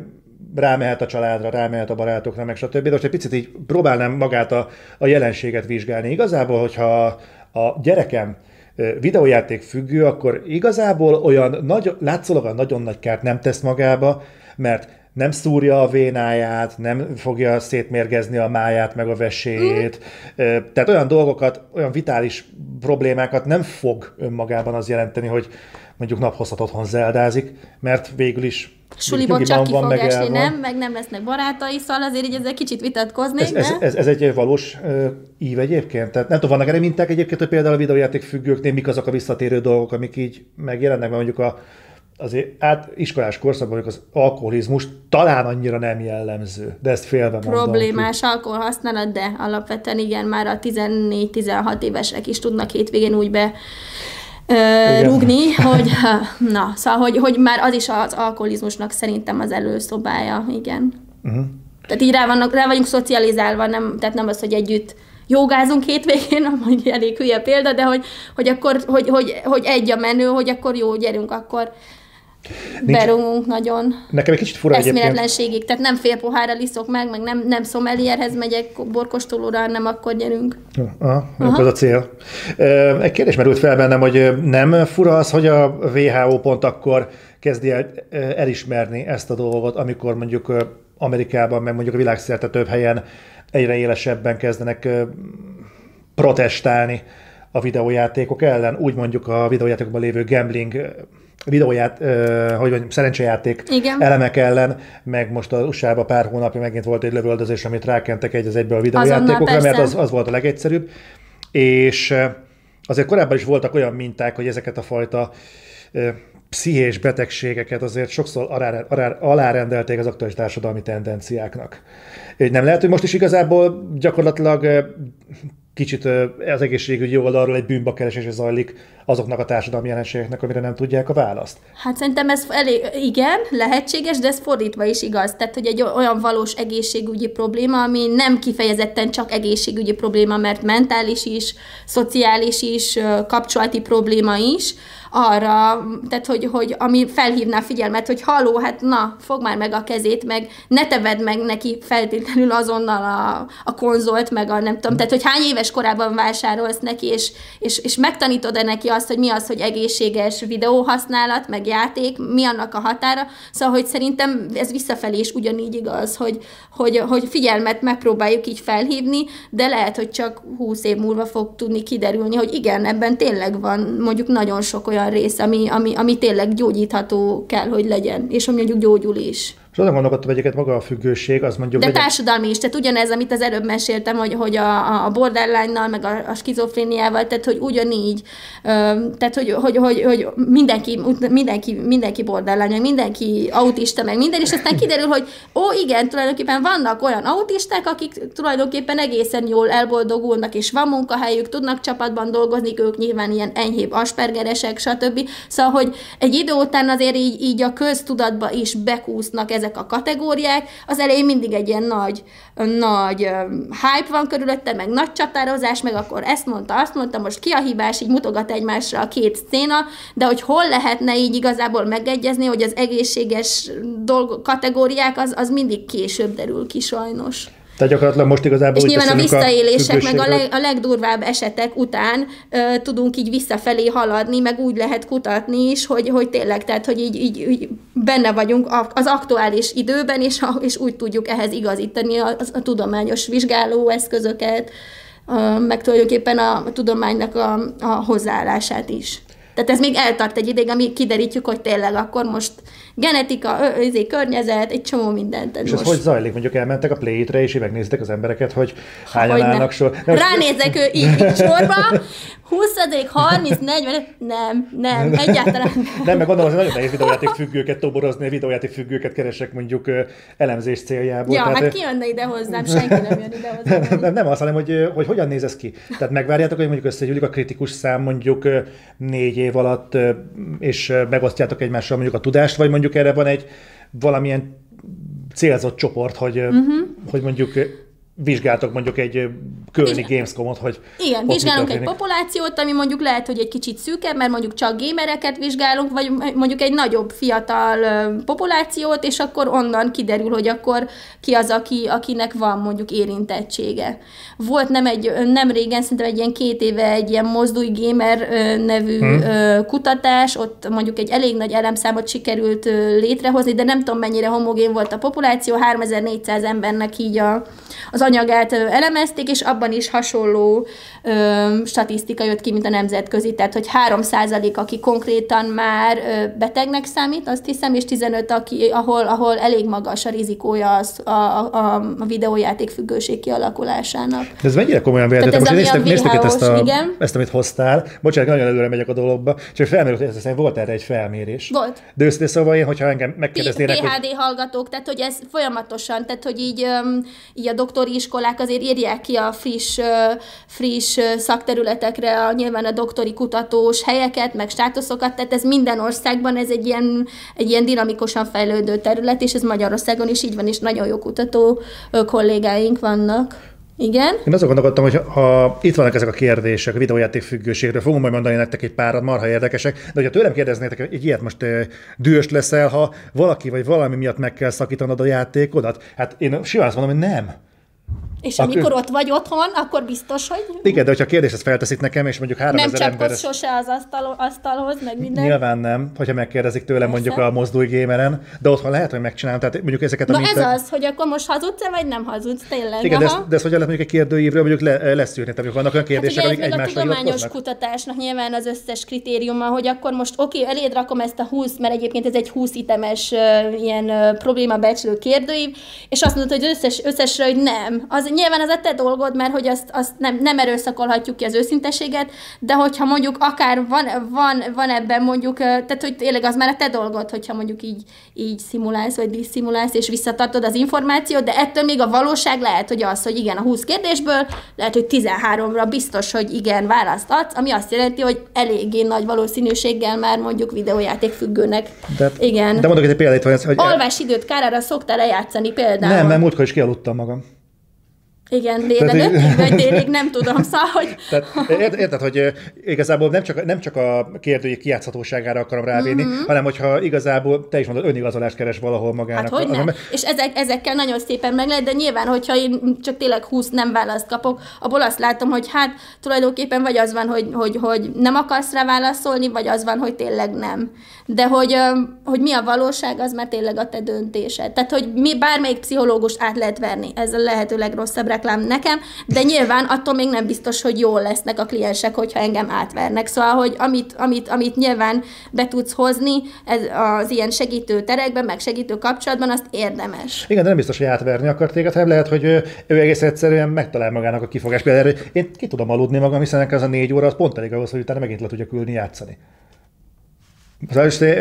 rámehet a családra, rámehet a barátokra, meg stb. De most egy picit így próbálnám magát a, a jelenséget vizsgálni. Igazából, hogyha a gyerekem videójáték függő, akkor igazából olyan nagy, látszólag nagyon nagy kárt nem tesz magába, mert nem szúrja a vénáját, nem fogja szétmérgezni a máját, meg a veséjét. Mm. Tehát olyan dolgokat, olyan vitális problémákat nem fog önmagában az jelenteni, hogy mondjuk naphozat otthon zeldázik, mert végül is Suliból csak ki fog esni, nem? Meg nem lesznek barátai, szóval azért így ezzel kicsit vitatkoznék. Ez, ez, ez, ez egy valós uh, ív egyébként? Tehát nem tudom, vannak erre minták egyébként, hogy például a videójáték függőknél mik azok a visszatérő dolgok, amik így megjelennek, mert mondjuk a azért át iskolás korszakban az alkoholizmus talán annyira nem jellemző, de ezt félve mondom. Problémás ki. alkoholhasználat, de alapvetően igen, már a 14-16 évesek is tudnak hétvégén úgy be ö, rúgni, hogy na, szóval, hogy, hogy már az is az alkoholizmusnak szerintem az előszobája, igen. Uh-huh. Tehát így rá, vannak, rá vagyunk szocializálva, nem, tehát nem az, hogy együtt jogázunk hétvégén, amúgy elég hülye példa, de hogy, hogy akkor, hogy, hogy, hogy egy a menő, hogy akkor jó, gyerünk, akkor Nincs... berúgunk nagyon. Nekem egy kicsit fura Eszméletlenségig, tehát nem fél pohárra liszok meg, meg nem, nem szomelierhez megyek borkostolóra, hanem akkor gyerünk. Aha, Aha. az a cél. Egy kérdés merült fel bennem, hogy nem fura az, hogy a WHO pont akkor kezdi el elismerni ezt a dolgot, amikor mondjuk Amerikában, meg mondjuk a világszerte több helyen egyre élesebben kezdenek protestálni a videójátékok ellen, úgy mondjuk a videójátékokban lévő gambling videóját, hogy mondjam, szerencsejáték Igen. elemek ellen, meg most az usa pár hónapja megint volt egy lövöldözés, amit rákentek egy az egyből a videójátékokra, mert az, az volt a legegyszerűbb. És azért korábban is voltak olyan minták, hogy ezeket a fajta pszichés betegségeket azért sokszor alárendelték az aktuális társadalmi tendenciáknak. Nem lehet, hogy most is igazából gyakorlatilag kicsit az egészségügyi oldalról egy bűnbakeresés zajlik azoknak a társadalmi jelenségeknek, amire nem tudják a választ. Hát szerintem ez elég, igen, lehetséges, de ez fordítva is igaz. Tehát, hogy egy olyan valós egészségügyi probléma, ami nem kifejezetten csak egészségügyi probléma, mert mentális is, szociális is, kapcsolati probléma is, arra, tehát hogy, hogy ami felhívná figyelmet, hogy haló, hát na, fog már meg a kezét, meg ne teved meg neki feltétlenül azonnal a, a konzolt, meg a nem tudom, tehát hogy hány éves korában vásárolsz neki, és, és, és megtanítod-e neki azt, hogy mi az, hogy egészséges videóhasználat, meg játék, mi annak a határa, szóval, hogy szerintem ez visszafelé is ugyanígy igaz, hogy, hogy, hogy figyelmet megpróbáljuk így felhívni, de lehet, hogy csak húsz év múlva fog tudni kiderülni, hogy igen, ebben tényleg van mondjuk nagyon sok olyan rész, ami, ami, ami tényleg gyógyítható kell, hogy legyen, és ami mondjuk gyógyul is. És azon gondolkodtam, egyébként maga a függőség, az mondjuk... De legyen... társadalmi is, tehát ugyanez, amit az előbb meséltem, hogy, hogy a, a borderline-nal, meg a, a skizofréniával, tehát hogy ugyanígy, tehát hogy, hogy, hogy, hogy mindenki, mindenki, mindenki borderline, meg mindenki autista, meg minden, és aztán kiderül, hogy ó, igen, tulajdonképpen vannak olyan autisták, akik tulajdonképpen egészen jól elboldogulnak, és van munkahelyük, tudnak csapatban dolgozni, ők nyilván ilyen enyhébb aspergeresek, stb. Szóval, hogy egy idő után azért így, így a köztudatba is bekúsznak ez ezek a kategóriák, az elején mindig egy ilyen nagy, nagy hype van körülötte, meg nagy csatározás, meg akkor ezt mondta, azt mondta, most ki a hibás, így mutogat egymásra a két széna, de hogy hol lehetne így igazából megegyezni, hogy az egészséges dolg, kategóriák, az, az mindig később derül ki sajnos. Tehát gyakorlatilag most igazából... És nyilván a visszaélések, a meg a, leg, a legdurvább esetek után ö, tudunk így visszafelé haladni, meg úgy lehet kutatni is, hogy, hogy tényleg, tehát, hogy így, így, így benne vagyunk az aktuális időben, és, a, és úgy tudjuk ehhez igazítani a, a, tudományos vizsgálóeszközöket, a, meg tulajdonképpen a, a tudománynak a, a hozzáállását is. Tehát ez még eltart egy ideig, amíg kiderítjük, hogy tényleg akkor most genetika, özé, környezet, egy csomó mindent. És ez most. hogy zajlik? Mondjuk elmentek a Play-re, és megnéztek az embereket, hogy hányan hogy állnak sor. Ránézek ő így, így sorba, 20 30 40 nem, nem, egyáltalán nem. Nem, meg gondolom, hogy nagyon nehéz videójáték függőket toborozni, videójáték függőket keresek mondjuk elemzés céljából. Ja, Tehát, hát ki jönne ide hozzám, senki nem jön ide hozzám. Nem, nem, nem az, hanem hogy, hogy hogyan néz ez ki. Tehát megvárjátok, hogy mondjuk összegyűlik a kritikus szám mondjuk négy év alatt, és megosztjátok egymással mondjuk a tudást, vagy mondjuk erre van egy valamilyen célzott csoport, hogy, uh-huh. hogy mondjuk vizsgáltok mondjuk egy kölni Gamescomot, hogy Igen, vizsgálunk egy populációt, ami mondjuk lehet, hogy egy kicsit szűkebb, mert mondjuk csak gamereket vizsgálunk, vagy mondjuk egy nagyobb fiatal populációt, és akkor onnan kiderül, hogy akkor ki az, aki, akinek van mondjuk érintettsége. Volt nem, egy, nem régen, szerintem egy ilyen két éve egy ilyen mozdulj gamer nevű hmm. kutatás, ott mondjuk egy elég nagy elemszámot sikerült létrehozni, de nem tudom mennyire homogén volt a populáció, 3400 embernek így a, az anyagát elemezték, és abban is hasonló ö, statisztika jött ki, mint a nemzetközi, tehát hogy 3% aki konkrétan már ö, betegnek számít, azt hiszem, és 15, aki, ahol, ahol elég magas a rizikója az, a, a, a videójáték függőség kialakulásának. De ez mennyire komolyan véletlen? Most néztek, néztek ezt, a, igen. ezt, amit hoztál. Bocsánat, nagyon előre megyek a dologba. Csak felmerült, hogy volt erre egy felmérés. Volt. De őszintén szóval én, hogyha engem megkérdeznének, PHD hogy... hallgatók, tehát hogy ez folyamatosan, tehát hogy így, így a doktori iskolák azért írják ki a friss, friss szakterületekre a, nyilván a doktori kutatós helyeket, meg státuszokat, tehát ez minden országban ez egy ilyen, egy ilyen dinamikusan fejlődő terület, és ez Magyarországon is így van, és nagyon jó kutató kollégáink vannak. Igen. Én azon gondolkodtam, hogy ha itt vannak ezek a kérdések a videójáték függőségről, fogom majd mondani nektek egy párat, marha érdekesek, de hogyha tőlem kérdeznétek, egy ilyet most dühös leszel, ha valaki vagy valami miatt meg kell szakítanod a játékodat, hát én simán azt mondom, hogy nem. És amikor ott vagy otthon, akkor biztos, hogy... Igen, de hogyha kérdést felteszik nekem, és mondjuk 3000 Nem ember... Nem sose az asztal, asztalhoz, meg minden. Nyilván nem, hogyha megkérdezik tőlem Persze. mondjuk a mozdulj gameren, de otthon lehet, hogy megcsinálom. Tehát mondjuk ezeket a Na mintek... ez az, hogy akkor most hazudsz-e, vagy nem hazudsz, tényleg. Igen, de ezt, de ezt hogyan lehet mondjuk egy kérdőívről mondjuk le, leszűrni? Tehát vannak olyan kérdések, hát amik egymásra a tudományos kutatásnak nyilván az összes kritériuma, hogy akkor most oké, okay, eléd rakom ezt a 20, mert egyébként ez egy 20 itemes uh, ilyen uh, probléma becslő kérdőív, és azt mondod, hogy összes, összesre, hogy nem. Az nyilván az a te dolgod, mert hogy azt, azt nem, nem erőszakolhatjuk ki az őszinteséget, de hogyha mondjuk akár van, van, van ebben mondjuk, tehát hogy tényleg az már a te dolgod, hogyha mondjuk így, így szimulálsz, vagy diszimulálsz, és visszatartod az információt, de ettől még a valóság lehet, hogy az, hogy igen, a 20 kérdésből, lehet, hogy 13-ra biztos, hogy igen, választ adsz, ami azt jelenti, hogy eléggé nagy valószínűséggel már mondjuk videójáték függőnek. De, igen. De mondok egy példát, hogy... Alvásidőt kárára szoktál lejátszani például? Nem, mert múltkor is kialudtam magam. Igen, délelőttig vagy délig, nem tudom, szóval, hogy... Tehát, érted, hogy igazából nem csak, nem csak a kérdőjé kijátszhatóságára akarom rávinni, mm-hmm. hanem hogyha igazából te is mondod, önigazolást keres valahol magának. Hát hogy nem? És ezek, ezekkel nagyon szépen meg lehet, de nyilván, hogyha én csak tényleg 20 nem választ kapok, abból azt látom, hogy hát tulajdonképpen vagy az van, hogy, hogy, hogy nem akarsz rá válaszolni, vagy az van, hogy tényleg nem. De hogy, hogy mi a valóság, az már tényleg a te döntésed. Tehát, hogy mi bármelyik pszichológust át lehet verni. Ez a lehető legrosszabb reklám nekem, de nyilván attól még nem biztos, hogy jól lesznek a kliensek, hogyha engem átvernek. Szóval, hogy amit, amit, amit nyilván be tudsz hozni ez az ilyen segítő terekben, meg segítő kapcsolatban, azt érdemes. Igen, de nem biztos, hogy átverni akar téged, hanem lehet, hogy ő, ő egész egyszerűen megtalál magának a kifogás. Például én ki tudom aludni magam, hiszen ez a négy óra az pont elég ahhoz, hogy utána megint le tudja ülni játszani.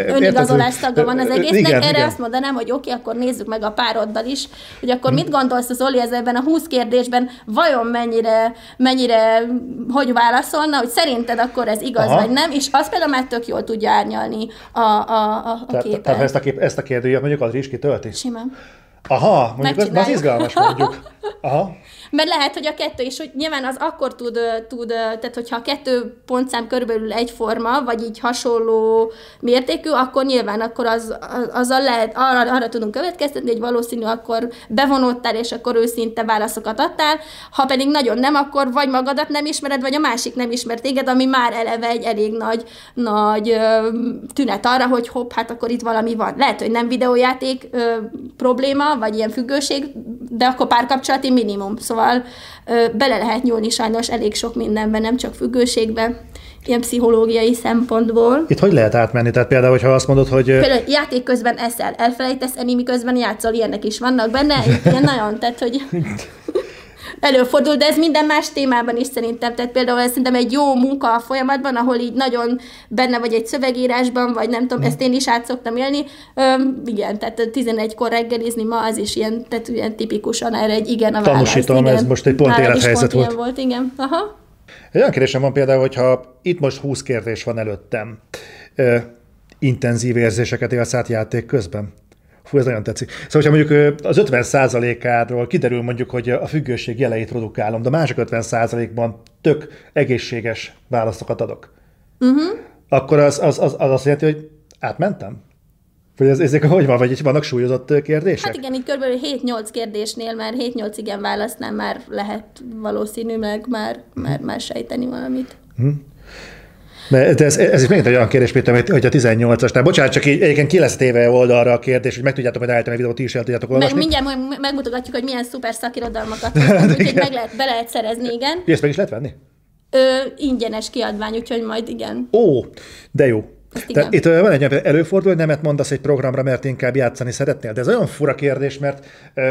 Önigazolás szaga van az egésznek. Igen, Erre igen. azt mondanám, hogy oké, akkor nézzük meg a pároddal is, hogy akkor hmm. mit gondolsz az Oli ebben a 20 kérdésben, vajon mennyire, mennyire, hogy válaszolna, hogy szerinted akkor ez igaz Aha. vagy nem, és azt például már tök jól tudja árnyalni a, a, a, a képet. Tehát ezt a, kép, ezt a kérdőjét mondjuk az is kitölti? Simán. Aha, mondjuk az, az izgalmas mondjuk. Aha. Mert lehet, hogy a kettő is, hogy nyilván az akkor tud, tud tehát hogyha a kettő pontszám körülbelül egyforma, vagy így hasonló mértékű, akkor nyilván akkor az, az, azzal lehet, arra, arra tudunk következtetni, hogy valószínű akkor bevonottál, és akkor őszinte válaszokat adtál. Ha pedig nagyon nem, akkor vagy magadat nem ismered, vagy a másik nem ismer téged, ami már eleve egy elég nagy, nagy tünet arra, hogy hopp, hát akkor itt valami van. Lehet, hogy nem videójáték probléma, vagy ilyen függőség, de akkor párkapcsolati minimum. Szóval ö, bele lehet nyúlni sajnos elég sok mindenben, nem csak függőségbe ilyen pszichológiai szempontból. Itt hogy lehet átmenni? Tehát például, hogyha azt mondod, hogy... Például játék közben eszel, elfelejtesz enni, miközben játszol, ilyenek is vannak benne, ilyen nagyon, tehát hogy előfordul, de ez minden más témában is szerintem. Tehát például ez szerintem egy jó munka a folyamatban, ahol így nagyon benne vagy egy szövegírásban, vagy nem tudom, ezt én is át szoktam élni. Üm, igen, tehát 11-kor reggelizni ma az is ilyen, tehát ilyen tipikusan erre egy igen a válasz. Tanúsítom, igen. ez most egy pont élethelyzet volt. Volt. Igen, aha. Egy olyan kérdésem van például, hogyha itt most 20 kérdés van előttem, intenzív érzéseket élsz át játék közben? Fú, ez nagyon tetszik. Szóval, hogyha mondjuk az 50%-áról kiderül mondjuk, hogy a függőség jeleit produkálom, de a másik 50%-ban tök egészséges válaszokat adok, uh-huh. akkor az, az, az, az azt jelenti, hogy átmentem? Vagy ez, ezek hogy van, vagy vannak súlyozott kérdések? Hát igen, itt kb. 7-8 kérdésnél már 7-8 igen válasznál már lehet valószínűleg már, már, már sejteni valamit. Hmm. De ez, ez is megint egy olyan kérdés, Péter, hogy a 18-as. Bocsánat, csak így egyébként ki lesz téve oldalra a kérdés, hogy meg tudjátok majd állítani a videót, is el tudjátok olvasni. Meg mindjárt megmutogatjuk, hogy milyen szuper szakirodalmakat úgyhogy meg lehet, be lehet szerezni, igen. Ezt meg is lehet venni? Ö, ingyenes kiadvány, úgyhogy majd igen. Ó, de jó. De itt van egy előfordul, hogy nemet mondasz egy programra, mert inkább játszani szeretnél. De ez olyan fura kérdés, mert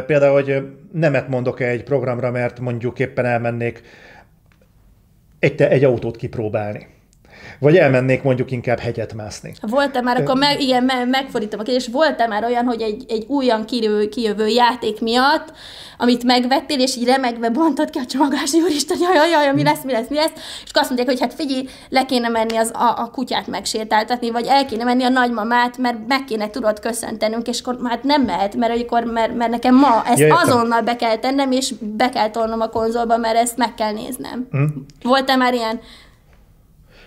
például, hogy nemet mondok egy programra, mert mondjuk éppen elmennék egy, egy autót kipróbálni vagy elmennék mondjuk inkább hegyet mászni. Volt-e már, akkor meg, igen, me, megfordítom a kérdést, volt-e már olyan, hogy egy, egy újan kijövő, kijövő játék miatt, amit megvettél, és így remegve bontad ki a csomagolás, hogy úristen, jaj, jaj, jaj, mi lesz, mi lesz, mi lesz, és akkor azt mondják, hogy hát figyelj, le kéne menni az, a, a kutyát megsétáltatni, vagy el kéne menni a nagymamát, mert meg kéne tudod köszöntenünk, és akkor hát nem mehet, mert, amikor, mert, mert nekem ma ezt ja, azonnal be kell tennem, és be kell tolnom a konzolba, mert ezt meg kell néznem. Mm. Volt-e már ilyen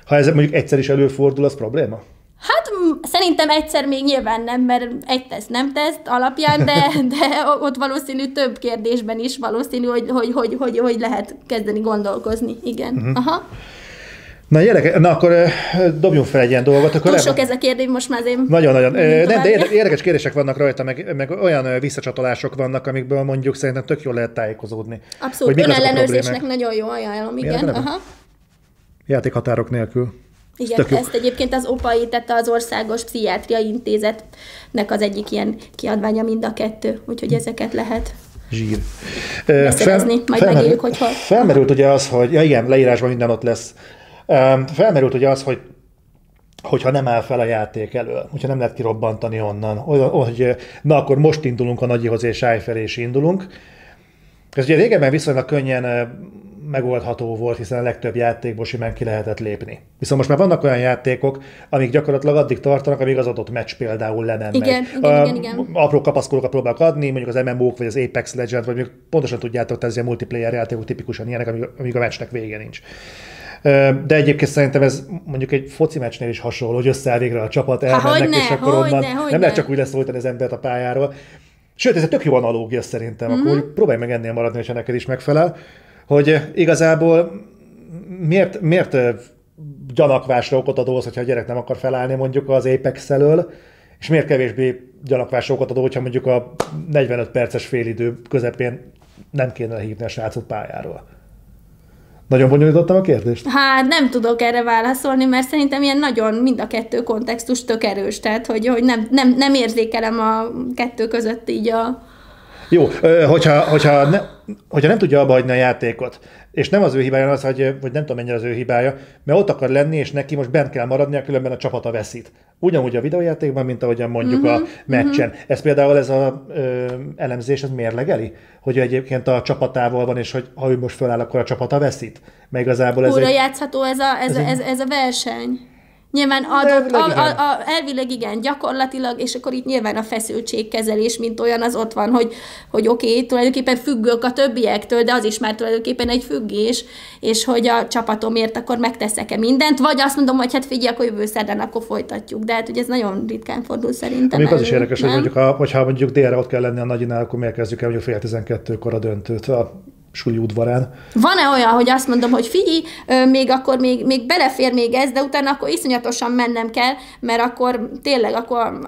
ha ez mondjuk egyszer is előfordul, az probléma? Hát szerintem egyszer még nyilván nem, mert egy teszt nem teszt alapján, de, de ott valószínű több kérdésben is valószínű, hogy, hogy, hogy, hogy, hogy lehet kezdeni gondolkozni. Igen. Uh-huh. Aha. Na, gyerek, na akkor dobjunk fel egy ilyen dolgot. Akkor Túl sok ez a kérdés, most már azért... Nagyon-nagyon. Nem, de érdekes kérdések vannak rajta, meg, meg olyan visszacsatolások vannak, amikből mondjuk szerintem tök jól lehet tájékozódni. Abszolút, önellenőrzésnek nagyon jó ajánlom, igen. Aha játékhatárok nélkül. Igen, ezt, ezt egyébként az OPAI, tehát az Országos Pszichiátriai Intézetnek az egyik ilyen kiadványa mind a kettő, úgyhogy hm. ezeket lehet zsír. Beszerezni, Fel, majd felmerült, megéljük, hogy hol. Felmerült ugye az, hogy, ja igen, leírásban minden ott lesz. Felmerült ugye az, hogy hogyha nem áll fel a játék elől, hogyha nem lehet kirobbantani onnan, hogy na akkor most indulunk a nagyihoz és állj fel és indulunk. Ez ugye régebben viszonylag könnyen megoldható volt, hiszen a legtöbb játékból simán ki lehetett lépni. Viszont most már vannak olyan játékok, amik gyakorlatilag addig tartanak, amíg az adott meccs például le nem igen, megy. Igen, igen, igen. Apró kapaszkodókat próbálok adni, mondjuk az MMO-k, vagy az Apex Legend, vagy mondjuk pontosan tudjátok, ez ilyen multiplayer játékok tipikusan ilyenek, amíg, amíg a meccsnek vége nincs. De egyébként szerintem ez mondjuk egy foci meccsnél is hasonló, hogy összeáll végre a csapat, elmennek, ne, és akkor onnan ne, nem ne. lehet csak úgy leszólítani az embert a pályáról. Sőt, ez egy tök jó analógia szerintem, mm-hmm. akkor próbálj meg ennél maradni, ha neked is megfelel hogy igazából miért, miért gyanakvásra okot az, hogyha a gyerek nem akar felállni mondjuk az Apex elől, és miért kevésbé gyanakvásra okot adó, hogyha mondjuk a 45 perces félidő közepén nem kéne hívni a srácot pályáról. Nagyon bonyolítottam a kérdést? Hát nem tudok erre válaszolni, mert szerintem ilyen nagyon mind a kettő kontextus tök erős, tehát hogy, hogy nem, nem, nem érzékelem a kettő között így a, jó, hogyha, hogyha, ne, hogyha nem tudja abba hagyni a játékot, és nem az ő hibája az, hogy, hogy nem tudom mennyire az ő hibája, mert ott akar lenni, és neki most bent kell maradnia, különben a csapata veszít. Ugyanúgy a videójátékban, mint ahogyan mondjuk uh-huh, a mhm, meccsen. Uh-huh. Ez például ez a ö, elemzés, ez mérlegeli? Hogy egyébként a csapatával van, és hogy ha ő most föláll, akkor a csapata veszít? Mert igazából ez Újra egy... játszható ez a, ez, ez, ez, ez a verseny. Nyilván adott, a, a, a, elvileg igen, gyakorlatilag, és akkor itt nyilván a feszültségkezelés, mint olyan, az ott van, hogy, hogy oké, okay, tulajdonképpen függök a többiektől, de az is már tulajdonképpen egy függés, és hogy a csapatomért akkor megteszek-e mindent, vagy azt mondom, hogy hát figyelj, akkor jövő szerdán akkor folytatjuk. De hát ugye ez nagyon ritkán fordul szerintem. Még az is érdekes, nem? hogy mondjuk, ha, hogyha mondjuk délre ott kell lenni a nagyinál, akkor miért kezdjük el mondjuk fél tizenkettőkor a döntőt. A suli udvarán. Van-e olyan, hogy azt mondom, hogy figyelj, még akkor még, még belefér még ez, de utána akkor iszonyatosan mennem kell, mert akkor tényleg akkor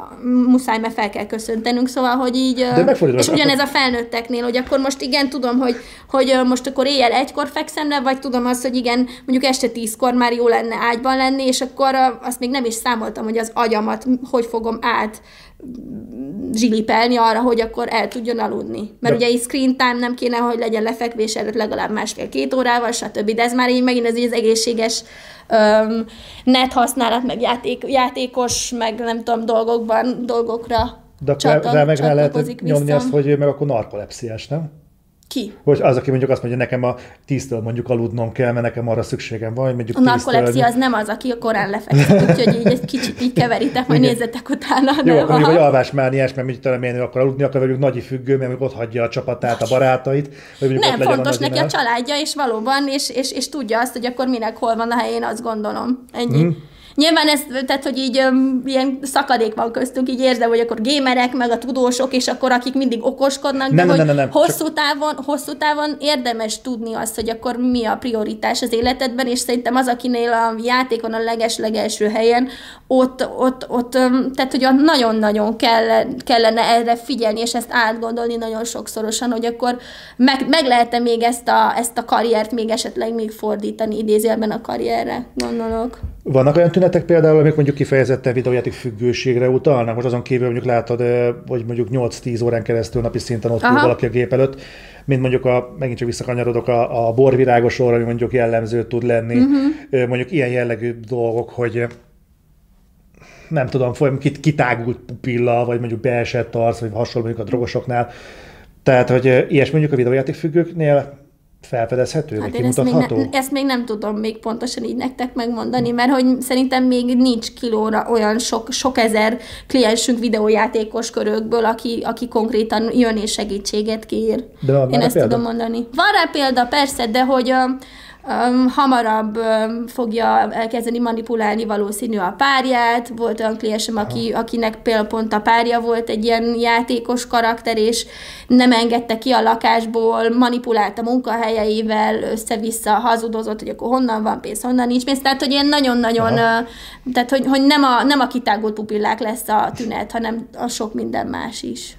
muszáj, mert fel kell köszöntenünk, szóval, hogy így, de és ugyanez a felnőtteknél, hogy akkor most igen, tudom, hogy, hogy most akkor éjjel egykor fekszem le, vagy tudom azt, hogy igen, mondjuk este tízkor már jó lenne ágyban lenni, és akkor azt még nem is számoltam, hogy az agyamat hogy fogom át zsilipelni arra, hogy akkor el tudjon aludni. Mert de... ugye egy screen time nem kéne, hogy legyen lefekvés előtt legalább másfél-két órával, stb. De ez már így megint az, az egészséges um, net használat, meg játék, játékos, meg nem tudom, dolgokban, dolgokra De akkor rá meg rá lehet nyomni azt, hogy meg akkor narkolepsziás, nem? Ki? Hogy az, aki mondjuk azt mondja, nekem a tíztől mondjuk aludnom kell, mert nekem arra szükségem van, hogy mondjuk A narkolepszia az nem az, aki a korán lefekszik, úgyhogy így egy kicsit így keveritek, majd nézzetek utána. Jó, akkor mondjuk, hogy alvásmániás, mert mondjuk talán milyen akar aludni, akar velük nagy függő, mert mondjuk ott hagyja a csapatát, a barátait, vagy mondjuk ott Nem, legyen fontos a neki a családja, és valóban, és, és, és tudja azt, hogy akkor minek hol van a helyén, azt gondolom. Ennyi. Mhm. Nyilván ez, tehát, hogy így um, ilyen szakadék van köztünk, így érzem, hogy akkor gémerek, meg a tudósok, és akkor akik mindig okoskodnak, de Nem, nem, hogy nem, nem, hosszú, távon, hosszú távon érdemes tudni azt, hogy akkor mi a prioritás az életedben, és szerintem az, akinél a játékon a leges-legelső helyen, ott, ott, ott um, tehát, hogy nagyon-nagyon kell, kellene erre figyelni, és ezt átgondolni nagyon sokszorosan, hogy akkor meg, meg lehet-e még ezt a, ezt a karriert még esetleg még fordítani, idézélben a karrierre, gondolok. Vannak olyan tünetek például, amik mondjuk kifejezetten videójáték függőségre utalnak? Most azon kívül mondjuk látod, eh, hogy mondjuk 8-10 órán keresztül napi szinten ott ül valaki a gép előtt, mint mondjuk a, megint csak visszakanyarodok, a, a borvirágos orra, ami mondjuk jellemző tud lenni. Uh-huh. Mondjuk ilyen jellegű dolgok, hogy eh, nem tudom, folyam, kit, kitágult pupilla, vagy mondjuk beesett arc, vagy hasonló mondjuk a drogosoknál. Tehát, hogy ilyesmi mondjuk a videójáték függőknél felfedezhető, vagy Hát én ezt még, kimutatható? ne, ezt még nem tudom még pontosan így nektek megmondani, mert hogy szerintem még nincs kilóra olyan sok, sok ezer kliensünk videójátékos körökből, aki, aki konkrétan jön és segítséget kér. De Én ezt példa? tudom mondani. Van rá példa, persze, de hogy um, um, hamarabb um, fogja elkezdeni manipulálni valószínű a párját. Volt olyan kliensem, aki, akinek például pont a párja volt egy ilyen játékos karakter, és nem engedte ki a lakásból, manipulált a munkahelyeivel, össze-vissza hazudozott, hogy akkor honnan van pénz, honnan nincs pénz. Tehát, hogy ilyen nagyon-nagyon, uh, tehát, hogy, hogy nem, a, nem a kitágult pupillák lesz a tünet, hanem a sok minden más is.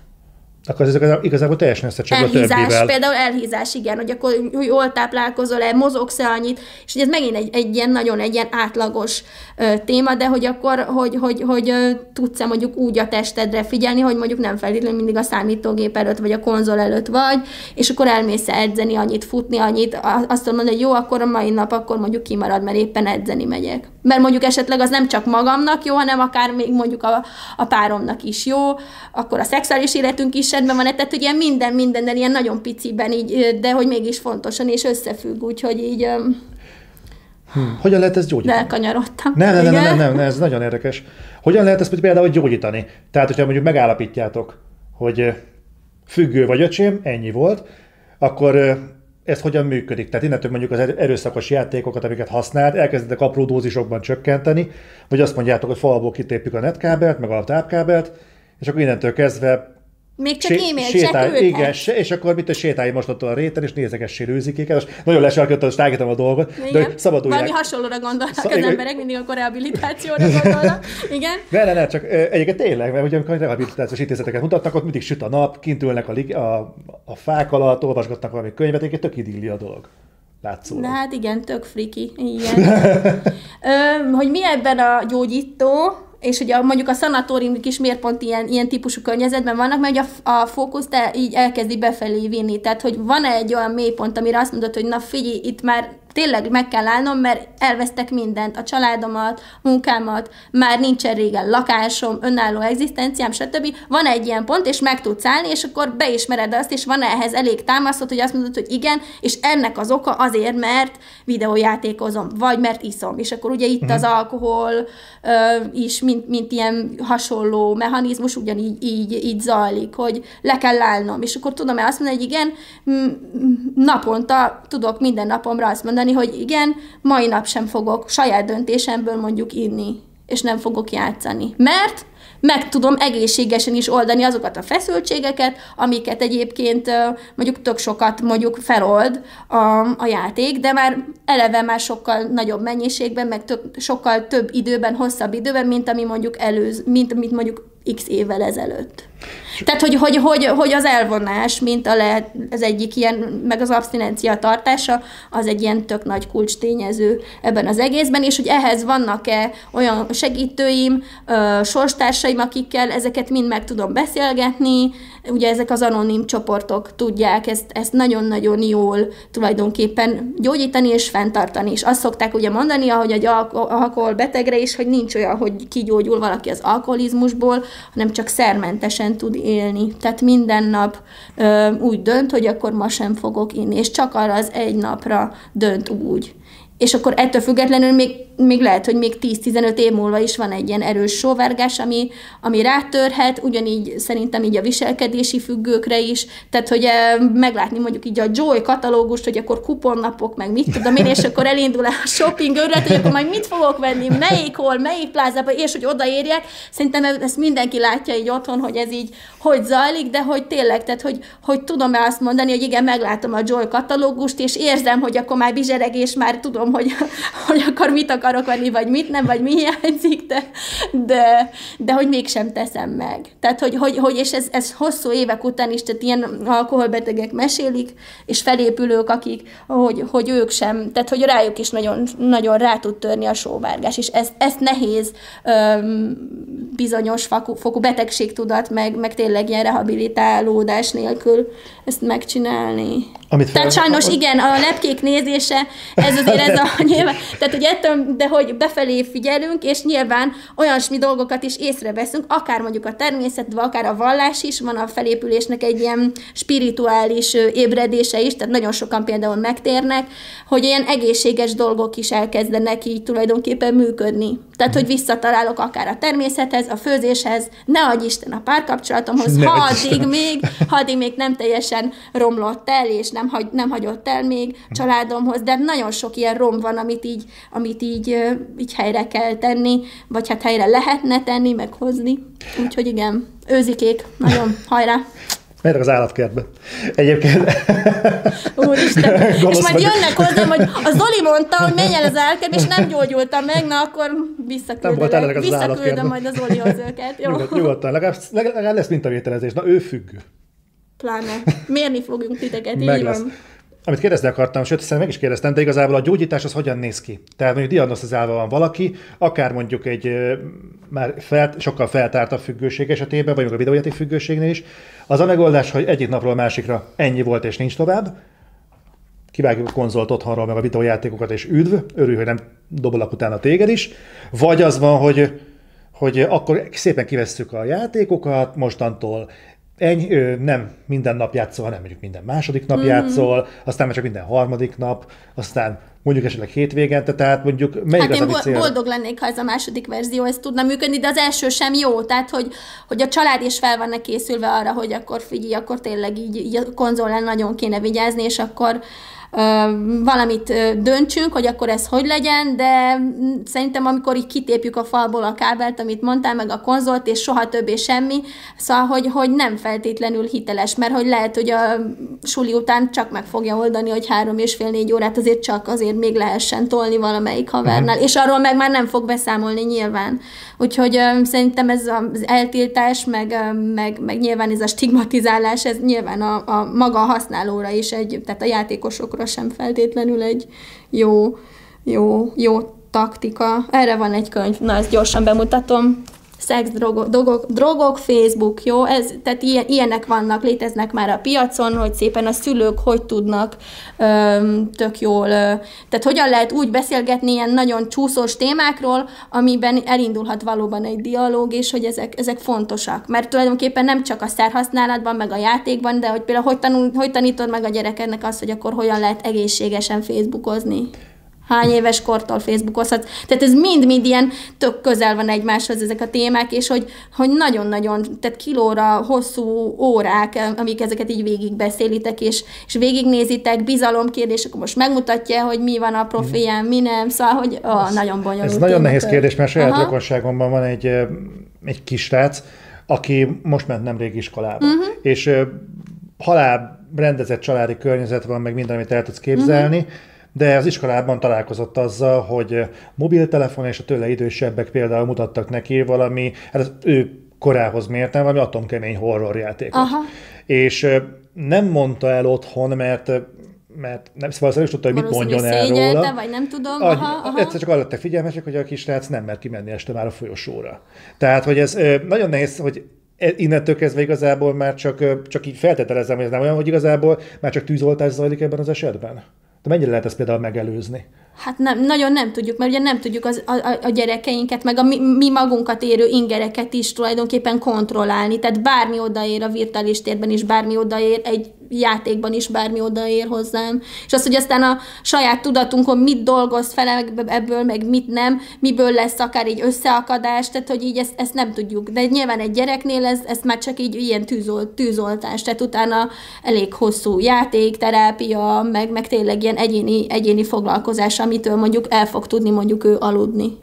Akkor ez igazából, teljesen összecsapja a többivel. például elhízás, igen, hogy akkor hogy jól táplálkozol-e, mozogsz-e annyit, és hogy ez megint egy, egy ilyen nagyon egy ilyen átlagos ö, téma, de hogy akkor, hogy, hogy, hogy ö, tudsz-e mondjuk úgy a testedre figyelni, hogy mondjuk nem feltétlenül mindig a számítógép előtt, vagy a konzol előtt vagy, és akkor elmész edzeni, annyit futni, annyit, azt mondani, hogy jó, akkor a mai nap akkor mondjuk kimarad, mert éppen edzeni megyek. Mert mondjuk esetleg az nem csak magamnak jó, hanem akár még mondjuk a, a páromnak is jó, akkor a szexuális életünk is rendben van, tehát hogy ilyen minden, mindennel ilyen nagyon piciben így, de hogy mégis fontosan és összefügg, úgyhogy így ö, Hogyan lehet ezt gyógyítani? elkanyarodtam. Nem, nem, nem, nem, nem, nem, ez nagyon érdekes. Hogyan lehet ezt például gyógyítani? Tehát, hogyha mondjuk megállapítjátok, hogy függő vagy öcsém, ennyi volt, akkor ez hogyan működik? Tehát innentől mondjuk az erő- erőszakos játékokat, amiket használt, elkezditek apró dózisokban csökkenteni, vagy azt mondjátok, hogy falból kitépjük a netkábelt, meg a tápkábelt, és akkor innentől kezdve Még csak sé- e-mail sétálj, check igen, se- és akkor mit a sétálj most ott a réten, és nézegessél rőzikéket, és nagyon lesarkítottam, és tágítom a dolgot, de Igen. hogy szabadulják. Valami hasonlóra gondolnak Szab- az emberek, mindig akkor rehabilitációra gondolnak. Igen. Ne, ne, ne, csak egyébként tényleg, mert ugye amikor rehabilitációs intézeteket mutatnak, ott mindig süt a nap, kint ülnek a, lig- a, a fák alatt, olvasgatnak valami könyvet, egyébként tök idilli a dolog. Látszólag. De hát igen, tök friki. Igen. Ö, hogy mi ebben a gyógyító, és ugye mondjuk a szanatóriumok is miért pont ilyen, ilyen típusú környezetben vannak, mert ugye a, a fókuszt el, így elkezdi befelé vinni. Tehát, hogy van egy olyan mélypont, amire azt mondod, hogy na figyelj, itt már tényleg meg kell állnom, mert elvesztek mindent, a családomat, munkámat, már nincsen régen lakásom, önálló egzisztenciám, stb. Van egy ilyen pont, és meg tudsz állni, és akkor beismered azt, és van ehhez elég támasztott, hogy azt mondod, hogy igen, és ennek az oka azért, mert videójátékozom, vagy mert iszom. És akkor ugye itt uh-huh. az alkohol ö, is, mint, mint ilyen hasonló mechanizmus, ugyanígy így, így zajlik, hogy le kell állnom. És akkor tudom-e azt mondani, hogy igen, naponta tudok minden napomra azt mondani, hogy igen, mai nap sem fogok saját döntésemből mondjuk inni, és nem fogok játszani. Mert meg tudom egészségesen is oldani azokat a feszültségeket, amiket egyébként mondjuk tök sokat mondjuk felold a, a játék, de már eleve már sokkal nagyobb mennyiségben, meg tök, sokkal több időben, hosszabb időben, mint ami mondjuk előz, mint amit mondjuk x évvel ezelőtt. Tehát, hogy, hogy, hogy, hogy az elvonás, mint a lehet, az egyik ilyen, meg az abstinencia tartása, az egy ilyen tök nagy kulcs tényező ebben az egészben, és hogy ehhez vannak-e olyan segítőim, ö, sorstársaim, akikkel ezeket mind meg tudom beszélgetni, ugye ezek az anonim csoportok tudják ezt, ezt nagyon-nagyon jól tulajdonképpen gyógyítani és fenntartani, és azt szokták ugye mondani, ahogy egy alko- alkoholbetegre is, hogy nincs olyan, hogy kigyógyul valaki az alkoholizmusból, hanem csak szermentesen tud élni. Tehát minden nap ö, úgy dönt, hogy akkor ma sem fogok inni, és csak arra az egy napra dönt úgy. És akkor ettől függetlenül még még lehet, hogy még 10-15 év múlva is van egy ilyen erős sóvárgás, ami, ami rátörhet, ugyanígy szerintem így a viselkedési függőkre is, tehát hogy meglátni mondjuk így a Joy katalógust, hogy akkor kuponnapok, meg mit tudom én, és akkor elindul a shopping őrület, hogy akkor majd mit fogok venni, melyik hol, melyik plázába, és hogy odaérjek. Szerintem ezt mindenki látja így otthon, hogy ez így hogy zajlik, de hogy tényleg, tehát hogy, hogy tudom-e azt mondani, hogy igen, meglátom a Joy katalógust, és érzem, hogy akkor már bizseregés, már tudom, hogy, hogy akkor mit akar akarok venni, vagy mit nem, vagy mi hiányzik, de, de, de hogy mégsem teszem meg. Tehát, hogy, hogy, hogy és ez, ez hosszú évek után is, tehát ilyen alkoholbetegek mesélik, és felépülők, akik, hogy, hogy ők sem, tehát, hogy rájuk is nagyon, nagyon rá tud törni a sóvárgás, és ezt, ezt nehéz öm, bizonyos fokú, fokú betegségtudat, meg, meg tényleg ilyen rehabilitálódás nélkül ezt megcsinálni. Amit. Tehát sajnos igen, a lepkék nézése, ez azért ez a nyilván, tehát hogy ettől, de hogy befelé figyelünk, és nyilván olyasmi dolgokat is észreveszünk, akár mondjuk a természet, vagy akár a vallás is, van a felépülésnek egy ilyen spirituális ébredése is, tehát nagyon sokan például megtérnek, hogy ilyen egészséges dolgok is elkezdenek így tulajdonképpen működni. Tehát, hogy visszatalálok akár a természethez, a főzéshez, ne adj Isten a párkapcsolatomhoz, ha addig még, ha addig még nem teljesen romlott el, és nem, hagy, nem hagyott el még családomhoz, de nagyon sok ilyen rom van, amit így, amit így, így helyre kell tenni, vagy hát helyre lehetne tenni, meghozni. Úgyhogy igen, őzikék, nagyon hajrá! Menjetek az állatkertbe. Egyébként... Úristen. és majd jönnek hozzám, hogy a Zoli mondta, hogy menj el az állatkertbe, és nem gyógyultam meg, na akkor visszaküldöm. Visszaküldöm majd az Zolihoz őket. Jó. Nyugod, nyugodtan, legalább, legalább lesz mintavételezés. Na ő függő. Pláne. Mérni fogunk titeket, Meg így lesz. van. Amit kérdezni akartam, sőt, hiszen meg is kérdeztem, de igazából a gyógyítás az hogyan néz ki? Tehát mondjuk diagnosztizálva van valaki, akár mondjuk egy már fel, sokkal feltártabb függőség esetében, vagy a videójáték függőségnél is, az a megoldás, hogy egyik napról másikra ennyi volt és nincs tovább, kivágjuk a konzolt otthonról, meg a videójátékokat, és üdv, örül, hogy nem dobolak utána téged is, vagy az van, hogy hogy akkor szépen kivesszük a játékokat, mostantól Eny, ő, nem minden nap játszol, hanem mondjuk minden második nap mm. játszol, aztán már csak minden harmadik nap, aztán mondjuk esetleg hétvégente, tehát mondjuk melyik hát az, én cél... boldog lennék, ha ez a második verzió ez tudna működni, de az első sem jó, tehát hogy, hogy a család is fel van készülve arra, hogy akkor figyelj, akkor tényleg így, így a konzolen nagyon kéne vigyázni, és akkor valamit döntsünk, hogy akkor ez hogy legyen, de szerintem amikor így kitépjük a falból a kábelt, amit mondtál, meg a konzolt, és soha többé semmi, szóval, hogy, hogy nem feltétlenül hiteles, mert hogy lehet, hogy a suli után csak meg fogja oldani, hogy három és fél négy órát azért csak azért még lehessen tolni valamelyik havernál, uh-huh. és arról meg már nem fog beszámolni nyilván. Úgyhogy uh, szerintem ez az eltiltás, meg, uh, meg, meg nyilván ez a stigmatizálás, ez nyilván a, a maga a használóra is egy, tehát a játékosokra számukra sem feltétlenül egy jó, jó, jó taktika. Erre van egy könyv, na ezt gyorsan bemutatom. Szex, drogok, drogok, drogok, Facebook, jó? Ez, tehát ilyen, ilyenek vannak, léteznek már a piacon, hogy szépen a szülők hogy tudnak öm, tök jól, ö, tehát hogyan lehet úgy beszélgetni ilyen nagyon csúszós témákról, amiben elindulhat valóban egy dialóg, és hogy ezek, ezek fontosak. Mert tulajdonképpen nem csak a szerhasználatban, meg a játékban, de hogy például hogy, tanul, hogy tanítod meg a gyerekednek azt, hogy akkor hogyan lehet egészségesen Facebookozni hány éves kortól Facebookozhatsz. Tehát ez mind-mind ilyen tök közel van egymáshoz ezek a témák, és hogy, hogy nagyon-nagyon, tehát kilóra hosszú órák, amik ezeket így végigbeszélitek, és, és végignézitek, bizalomkérdés, akkor most megmutatja, hogy mi van a profilján, mi nem, szóval, hogy ó, ez, nagyon bonyolult. Ez nagyon nehéz kérdés, mert saját Aha. rokonságomban van egy, egy kisrác, aki most ment nemrég iskolába, uh-huh. és halál rendezett családi környezet van, meg minden, amit el tudsz képzelni, uh-huh de az iskolában találkozott azzal, hogy mobiltelefon és a tőle idősebbek például mutattak neki valami, hát az ő korához mérten valami atomkemény horrorjátékot. Aha. És nem mondta el otthon, mert mert nem, szóval nem is tudta, hogy mit mondjon el róla. vagy nem tudom. Aha, aha. Egyszer csak arra lettek figyelmesek, hogy a kisrác nem mer kimenni este már a folyosóra. Tehát, hogy ez nagyon nehéz, hogy e, innentől kezdve igazából már csak, csak így feltételezem, hogy ez nem olyan, hogy igazából már csak tűzoltás zajlik ebben az esetben. De mennyire lehet ezt például megelőzni? Hát nem, nagyon nem tudjuk, mert ugye nem tudjuk az, a, a gyerekeinket, meg a mi, mi magunkat érő ingereket is tulajdonképpen kontrollálni. Tehát bármi odaér a virtuális térben is, bármi odaér egy játékban is bármi odaér hozzám. És az, hogy aztán a saját tudatunkon mit dolgoz fel ebből, meg mit nem, miből lesz akár egy összeakadás, tehát hogy így ezt, ezt nem tudjuk. De nyilván egy gyereknél ez, ez már csak így ilyen tűzolt, tűzoltás, tehát utána elég hosszú játék, terápia, meg, meg tényleg ilyen egyéni, egyéni foglalkozás, amitől mondjuk el fog tudni mondjuk ő aludni.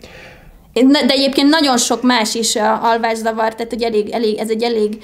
De egyébként nagyon sok más is alvászavar, tehát hogy elég, elég, ez egy elég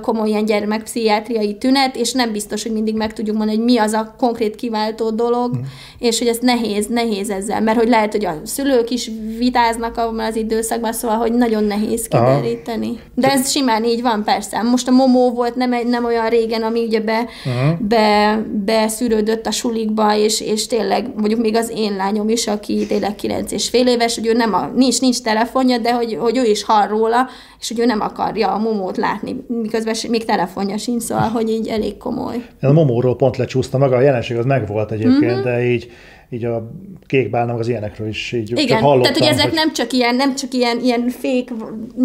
komoly ilyen gyermekpszichiátriai tünet, és nem biztos, hogy mindig meg tudjuk mondani, hogy mi az a konkrét kiváltó dolog, mm. és hogy ez nehéz, nehéz ezzel, mert hogy lehet, hogy a szülők is vitáznak abban az időszakban, szóval, hogy nagyon nehéz kideríteni. Aha. De ez simán így van, persze. Most a momó volt nem, nem olyan régen, ami ugye be, uh-huh. be, beszűrődött a sulikba, és, és tényleg mondjuk még az én lányom is, aki tényleg 9 és fél éves, hogy ő nem a, nincs, nincs telefonja, de hogy, hogy ő is hall róla, és hogy ő nem akarja a momót látni, miközben még telefonja sincs, szóval, hogy így elég komoly. Én a momóról pont lecsúsztam, maga a jelenség az megvolt egyébként, mm-hmm. de így így a kék bálnam az ilyenekről is így Igen, csak hallottam, tehát hogy ezek hogy... nem csak ilyen, nem csak ilyen, ilyen fék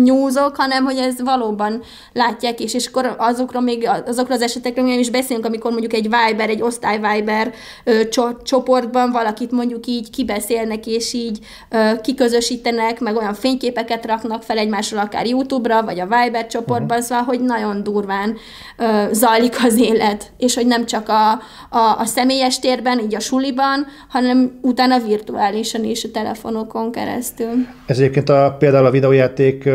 nyúzok, hanem hogy ez valóban látják is, és akkor azokról még, azokról az esetekről még is beszélünk, amikor mondjuk egy Viber, egy osztály Viber ö, csoportban valakit mondjuk így kibeszélnek, és így ö, kiközösítenek, meg olyan fényképeket raknak fel egymásról, akár YouTube-ra, vagy a Viber csoportban, uh-huh. szóval, hogy nagyon durván ö, zajlik az élet, és hogy nem csak a, a, a személyes térben, így a suliban, hanem utána virtuálisan is a telefonokon keresztül. Ez egyébként a, például a videójáték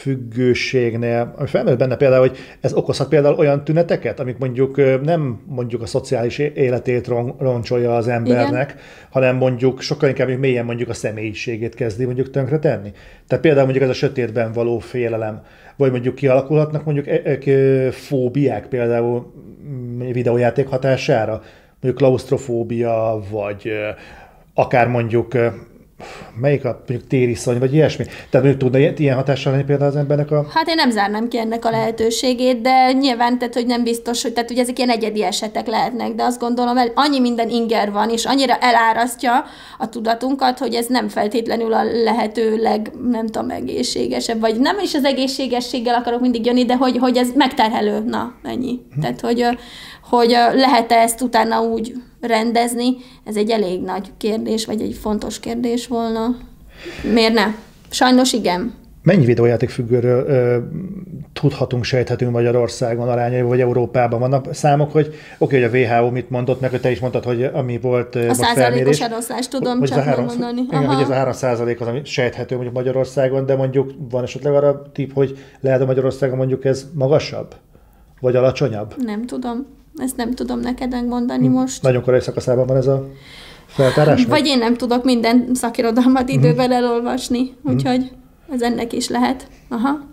függőségnél, ami felmerül benne például, hogy ez okozhat például olyan tüneteket, amik mondjuk nem mondjuk a szociális életét roncsolja az embernek, Igen. hanem mondjuk sokkal inkább mélyen mondjuk a személyiségét kezdi mondjuk tönkre tenni. Tehát például mondjuk ez a sötétben való félelem, vagy mondjuk kialakulhatnak mondjuk e, e, fóbiák például videójáték hatására, mondjuk klaustrofóbia, vagy akár mondjuk melyik a mondjuk tériszony, vagy ilyesmi? Tehát mondjuk tudna ilyen hatással lenni például az embernek a... Hát én nem zárnám ki ennek a lehetőségét, de nyilván, tehát, hogy nem biztos, hogy, tehát, hogy ezek ilyen egyedi esetek lehetnek, de azt gondolom, hogy annyi minden inger van, és annyira elárasztja a tudatunkat, hogy ez nem feltétlenül a lehető leg, nem tudom, egészségesebb, vagy nem is az egészségességgel akarok mindig jönni, de hogy, hogy ez megterhelő, na, ennyi. Hm. Tehát, hogy hogy lehet-e ezt utána úgy rendezni, ez egy elég nagy kérdés, vagy egy fontos kérdés volna. Miért ne? Sajnos igen. Mennyi videójáték függőről ö, tudhatunk, sejthetünk Magyarországon arányai, vagy Európában? Vannak számok, hogy oké, hogy a WHO mit mondott, meg hogy te is mondtad, hogy ami volt A százalékos eloszlás, tudom hogy csak a három, mondani. Igen, hogy ez a 3 százalék az, ami sejthető mondjuk Magyarországon, de mondjuk van esetleg arra tip, hogy lehet a Magyarországon mondjuk ez magasabb? Vagy alacsonyabb? Nem tudom. Ezt nem tudom neked megmondani hm. most. Nagyon korai szakaszában van ez a feltárás? Vagy én nem tudok minden szakirodalmat hm. időben elolvasni, hm. úgyhogy ez ennek is lehet. Aha.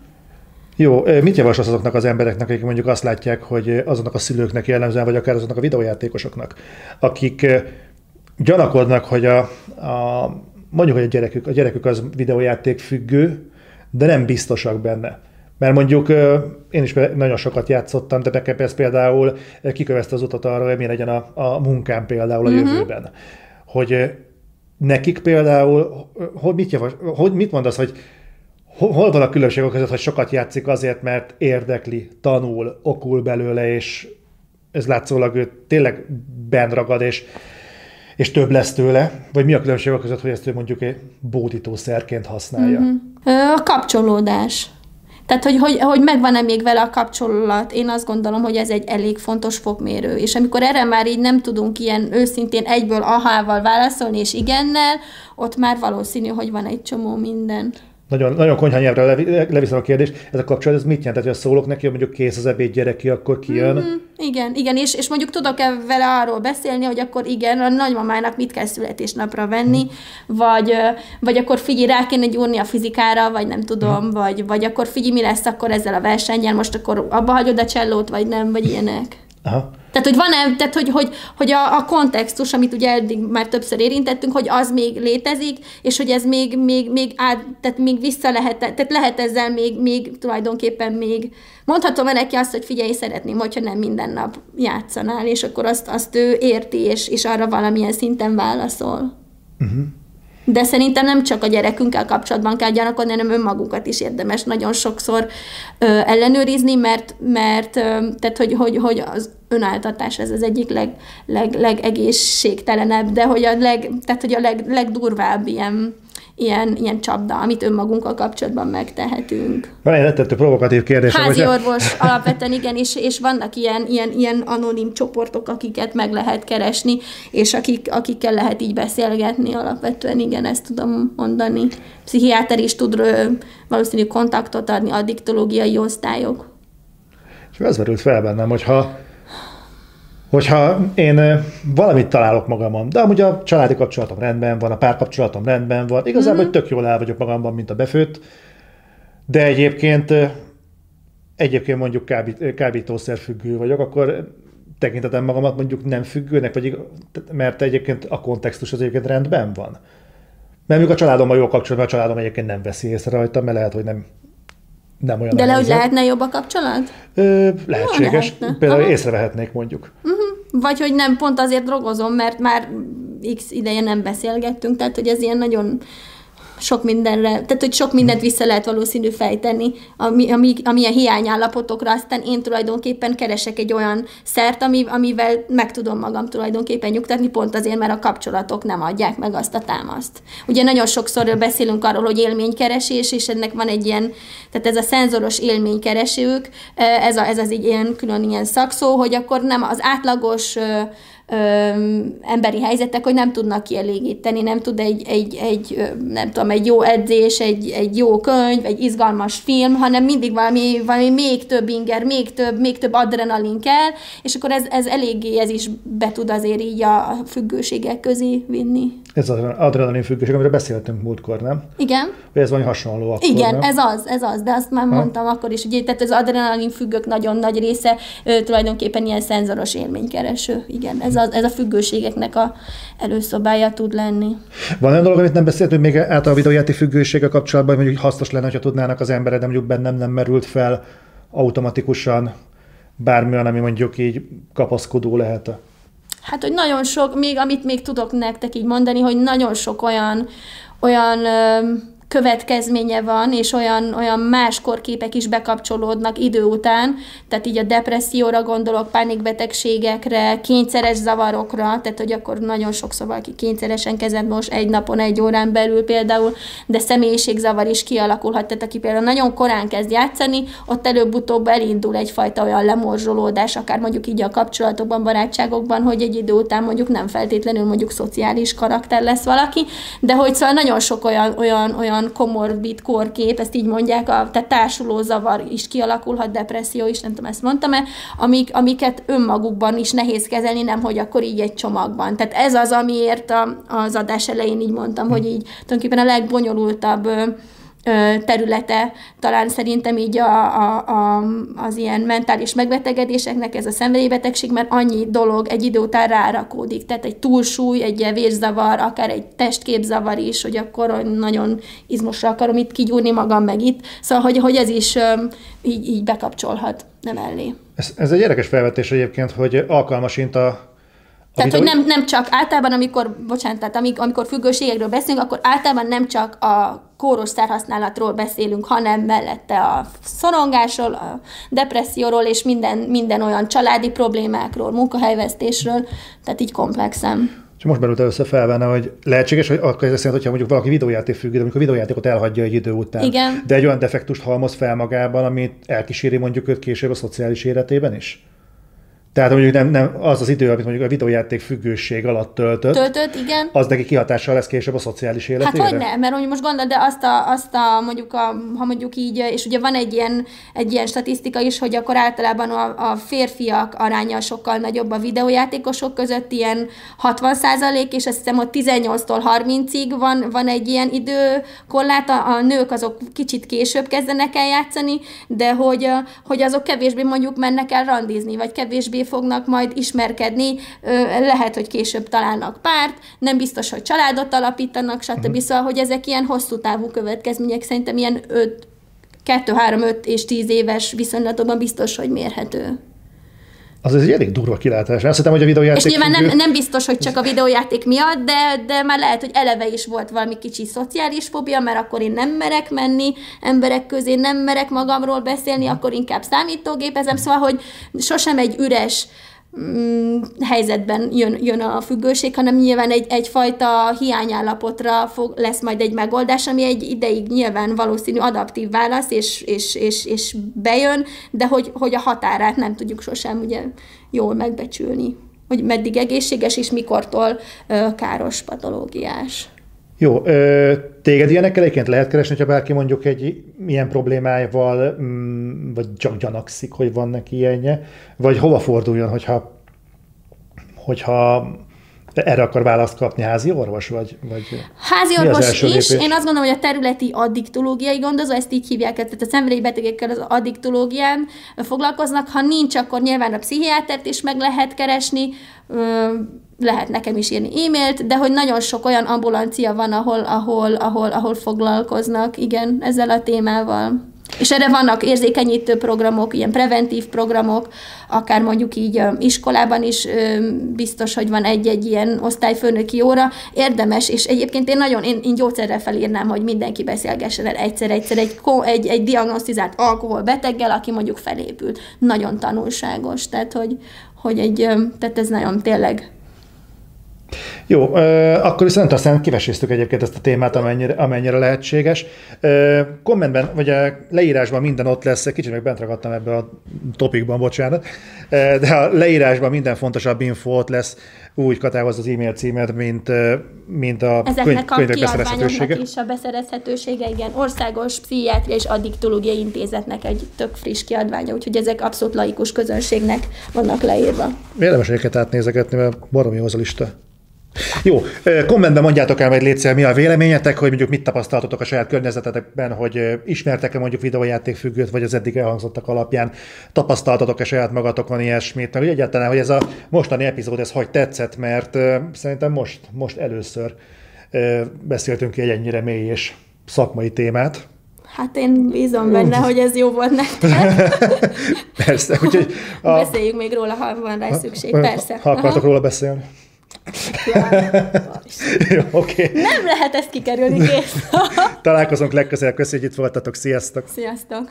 Jó, mit javasolsz azoknak az embereknek, akik mondjuk azt látják, hogy azoknak a szülőknek jellemzően, vagy akár azoknak a videójátékosoknak, akik gyanakodnak, hogy a, a mondjuk, hogy a gyerekük, a gyerekük az videójáték függő, de nem biztosak benne. Mert mondjuk én is nagyon sokat játszottam, de Bekepesz például kikövezte az utat arra, hogy mi legyen a, a munkám például a uh-huh. jövőben. Hogy nekik például, hogy mit, javas, hogy mit mondasz, hogy hol van a különbség között, hogy sokat játszik azért, mert érdekli, tanul, okul belőle, és ez látszólag ő tényleg benn ragad, és, és több lesz tőle, vagy mi a különbség között, hogy ezt ő mondjuk egy bódítószerként használja? Uh-huh. A kapcsolódás. Tehát, hogy, hogy, hogy megvan-e még vele a kapcsolat, én azt gondolom, hogy ez egy elég fontos fokmérő. És amikor erre már így nem tudunk ilyen őszintén egyből ahával válaszolni, és igennel, ott már valószínű, hogy van egy csomó minden nagyon, nagyon konyha nyelvre leviszem a kérdést. Ez a kapcsolat, ez mit jelent? Tehát, hogy szólok neki, hogy mondjuk kész az ebéd gyereki, akkor kijön? Mm-hmm, igen, igen, és, és mondjuk tudok-e vele arról beszélni, hogy akkor igen, a nagymamának mit kell születésnapra venni, mm. vagy, vagy akkor figyelj, rá kéne gyúrni a fizikára, vagy nem tudom, mm. vagy, vagy akkor figyelj, mi lesz akkor ezzel a versennyel, most akkor abba hagyod a csellót, vagy nem, vagy ilyenek. Aha. Tehát, hogy van-e, tehát, hogy, hogy, hogy a, a kontextus, amit ugye eddig már többször érintettünk, hogy az még létezik, és hogy ez még, még, még, át, tehát még vissza lehet, tehát lehet ezzel még, még tulajdonképpen még, mondhatom neki azt, hogy figyelj, szeretném, hogyha nem minden nap játszanál, és akkor azt, azt ő érti, és, és arra valamilyen szinten válaszol. Uh-huh. De szerintem nem csak a gyerekünkkel kapcsolatban kell gyanakodni, hanem önmagunkat is érdemes nagyon sokszor ö, ellenőrizni, mert, mert ö, tehát, hogy, hogy, hogy az önáltatás ez az egyik leg, leg, legegészségtelenebb, de hogy a, leg, tehát, hogy a leg, legdurvább ilyen ilyen, ilyen csapda, amit önmagunkkal kapcsolatban megtehetünk. Van egy rettető provokatív kérdés. Házi hogy... orvos alapvetően igen, és, és vannak ilyen, ilyen, ilyen anonim csoportok, akiket meg lehet keresni, és akik, akikkel lehet így beszélgetni alapvetően, igen, ezt tudom mondani. Pszichiáter is tud valószínű kontaktot adni, addiktológiai osztályok. És ez merült fel bennem, hogyha hogyha én valamit találok magamon, de amúgy a családi kapcsolatom rendben van, a párkapcsolatom rendben van, igazából mm-hmm. hogy tök jól el vagyok magamban, mint a befőtt, de egyébként egyébként mondjuk kábít, kábítószer függő vagyok, akkor tekintetem magamat mondjuk nem függőnek, vagy, mert egyébként a kontextus az egyébként rendben van. Mert mondjuk a családommal jó kapcsolatban, a családom egyébként nem veszi észre rajta, mert lehet, hogy nem nem olyan De le, hogy lehetne jobb a kapcsolat? Ö, lehetséges. lehetne. Például Aha. észrevehetnék mondjuk. Uh-huh. Vagy hogy nem pont azért drogozom, mert már x ideje nem beszélgettünk, tehát hogy ez ilyen nagyon sok mindenre, tehát hogy sok mindent vissza lehet valószínű fejteni, ami, ami, amilyen hiányállapotokra, aztán én tulajdonképpen keresek egy olyan szert, ami, amivel meg tudom magam tulajdonképpen nyugtatni, pont azért, mert a kapcsolatok nem adják meg azt a támaszt. Ugye nagyon sokszor beszélünk arról, hogy élménykeresés, és ennek van egy ilyen, tehát ez a szenzoros élménykeresők, ez, a, ez az egy ilyen külön ilyen szakszó, hogy akkor nem az átlagos emberi helyzetek, hogy nem tudnak kielégíteni, nem tud egy, egy, egy nem tudom, egy jó edzés, egy, egy jó könyv, egy izgalmas film, hanem mindig valami, valami még több inger, még több, még több adrenalin kell, és akkor ez, ez eléggé, ez is be tud azért így a függőségek közé vinni. Ez az adrenalin függőség, amiről beszéltünk múltkor, nem? Igen. Hogy ez valami hasonló akkor, Igen, nem? ez az, ez az, de azt már ha? mondtam akkor is, ugye, tehát az adrenalin függők nagyon nagy része ö, tulajdonképpen ilyen szenzoros élménykereső. Igen, ez a, ez a függőségeknek a előszobája tud lenni. Van olyan dolog, amit nem beszéltünk még által a videójáték függősége kapcsolatban, hogy mondjuk hasznos lenne, ha tudnának az emberek, de mondjuk bennem nem merült fel automatikusan bármilyen, ami mondjuk így kapaszkodó lehet. Hát, hogy nagyon sok, még amit még tudok nektek így mondani, hogy nagyon sok olyan, olyan következménye van, és olyan, olyan más korképek is bekapcsolódnak idő után, tehát így a depresszióra gondolok, pánikbetegségekre, kényszeres zavarokra, tehát hogy akkor nagyon sokszor valaki kényszeresen kezed most egy napon, egy órán belül például, de személyiségzavar is kialakulhat, tehát aki például nagyon korán kezd játszani, ott előbb-utóbb elindul egyfajta olyan lemorzsolódás, akár mondjuk így a kapcsolatokban, barátságokban, hogy egy idő után mondjuk nem feltétlenül mondjuk szociális karakter lesz valaki, de hogy szóval nagyon sok olyan, olyan, olyan olyan komorbid korkép, ezt így mondják, a, tehát társuló zavar is kialakulhat, depresszió is, nem tudom, ezt mondtam-e, amik, amiket önmagukban is nehéz kezelni, nem hogy akkor így egy csomagban. Tehát ez az, amiért a, az adás elején így mondtam, hogy így tulajdonképpen a legbonyolultabb területe, talán szerintem így a, a, a, az ilyen mentális megbetegedéseknek ez a szenvedélybetegség, mert annyi dolog egy idő után rárakódik, tehát egy túlsúly, egy vérzavar, akár egy testképzavar is, hogy akkor nagyon izmosra akarom itt kigyúrni magam meg itt, szóval hogy, hogy ez is így, így bekapcsolhat, nem elé. Ez, ez egy érdekes felvetés egyébként, hogy alkalmasint a tehát, hogy nem, nem csak általában, amikor, bocsánat, tehát amikor, amikor függőségekről beszélünk, akkor általában nem csak a kóros szerhasználatról beszélünk, hanem mellette a szorongásról, a depresszióról és minden, minden olyan családi problémákról, munkahelyvesztésről, tehát így komplexen. És most belült először fel benne, hogy lehetséges, hogy akkor ez szerint, hogyha mondjuk valaki videójáték függő, amikor a videójátékot elhagyja egy idő után, Igen. de egy olyan defektust halmoz fel magában, amit elkíséri mondjuk őt később a szociális életében is? Tehát mondjuk nem, nem, az az idő, amit mondjuk a videójáték függőség alatt töltött, töltött, igen. az neki kihatással lesz később a szociális életére? Hát hogy nem, mert mondjuk most gondolod, de azt a, azt a mondjuk, a, ha mondjuk így, és ugye van egy ilyen, egy ilyen statisztika is, hogy akkor általában a, a férfiak aránya sokkal nagyobb a videójátékosok között, ilyen 60 százalék, és azt hiszem, hogy 18-tól 30-ig van, van egy ilyen időkorlát, a, a nők azok kicsit később kezdenek el játszani, de hogy, hogy azok kevésbé mondjuk mennek el randizni, vagy kevésbé fognak majd ismerkedni, lehet, hogy később találnak párt, nem biztos, hogy családot alapítanak, stb. Uh-huh. Szóval, hogy ezek ilyen hosszú távú következmények, szerintem ilyen 5, 2, 3, 5 és 10 éves viszonylatokban biztos, hogy mérhető. Az egy elég durva kilátás. Azt hittem, hogy a videójáték... És nyilván nem, nem biztos, hogy csak a videójáték miatt, de, de már lehet, hogy eleve is volt valami kicsi szociális fobia, mert akkor én nem merek menni emberek közé, nem merek magamról beszélni, akkor inkább számítógépezem, szóval, hogy sosem egy üres helyzetben jön, jön a függőség, hanem nyilván egy, egyfajta hiányállapotra fog, lesz majd egy megoldás, ami egy ideig nyilván valószínű adaptív válasz, és, és, és, és bejön, de hogy, hogy a határát nem tudjuk sosem ugye jól megbecsülni hogy meddig egészséges, és mikortól ö, káros patológiás. Jó, ö, téged ilyenekkel egyébként lehet keresni, hogyha bárki mondjuk egy ilyen problémájával, mm, vagy csak gyanakszik, hogy van neki ilyenje, vagy hova forduljon, hogyha, hogyha erre akar választ kapni házi orvos, vagy, vagy Házi orvos is. Lépés? Én azt gondolom, hogy a területi addiktológiai gondozó, ezt így hívják, tehát a szenvedélyi betegekkel az addiktológián foglalkoznak. Ha nincs, akkor nyilván a pszichiátert is meg lehet keresni, lehet nekem is írni e-mailt, de hogy nagyon sok olyan ambulancia van, ahol, ahol, ahol, ahol foglalkoznak, igen, ezzel a témával. És erre vannak érzékenyítő programok, ilyen preventív programok, akár mondjuk így iskolában is biztos, hogy van egy-egy ilyen osztályfőnöki óra. Érdemes, és egyébként én nagyon, én, én gyógyszerrel felírnám, hogy mindenki beszélgessen el egyszer-egyszer egy, egy, egy diagnosztizált alkoholbeteggel, aki mondjuk felépült. Nagyon tanulságos, tehát hogy, hogy egy, tehát ez nagyon tényleg jó, akkor viszont aztán kiveséztük egyébként ezt a témát, amennyire, amennyire lehetséges. Kommentben, vagy a leírásban minden ott lesz, kicsit meg bent ragadtam ebbe a topikban, bocsánat, de a leírásban minden fontosabb info ott lesz, úgy katához az e-mail címet, mint, mint a Ezeknek könyv, a kiadványoknak is a beszerezhetősége, igen, országos pszichiátria és addiktológiai intézetnek egy tök friss kiadványa, úgyhogy ezek abszolút laikus közönségnek vannak leírva. Érdemes egyeket átnézegetni, mert baromi az a lista. Jó, kommentben mondjátok el majd létszel, mi a véleményetek, hogy mondjuk mit tapasztaltatok a saját környezetetekben, hogy ismertek-e mondjuk videójáték függőt, vagy az eddig elhangzottak alapján tapasztaltatok-e saját magatokon ilyesmit, meg egyáltalán, hogy ez a mostani epizód, ez hogy tetszett, mert szerintem most, most először beszéltünk ki egy ennyire mély és szakmai témát. Hát én bízom benne, hogy ez jó volt nektek. Persze, úgyhogy... A... Beszéljünk még róla, ha van rá szükség, persze. Ha akartok róla beszélni. Jó, oké. Okay. Nem lehet ezt kikerülni, kész. Találkozunk legközelebb, köszönjük, hogy itt voltatok, sziasztok! Sziasztok!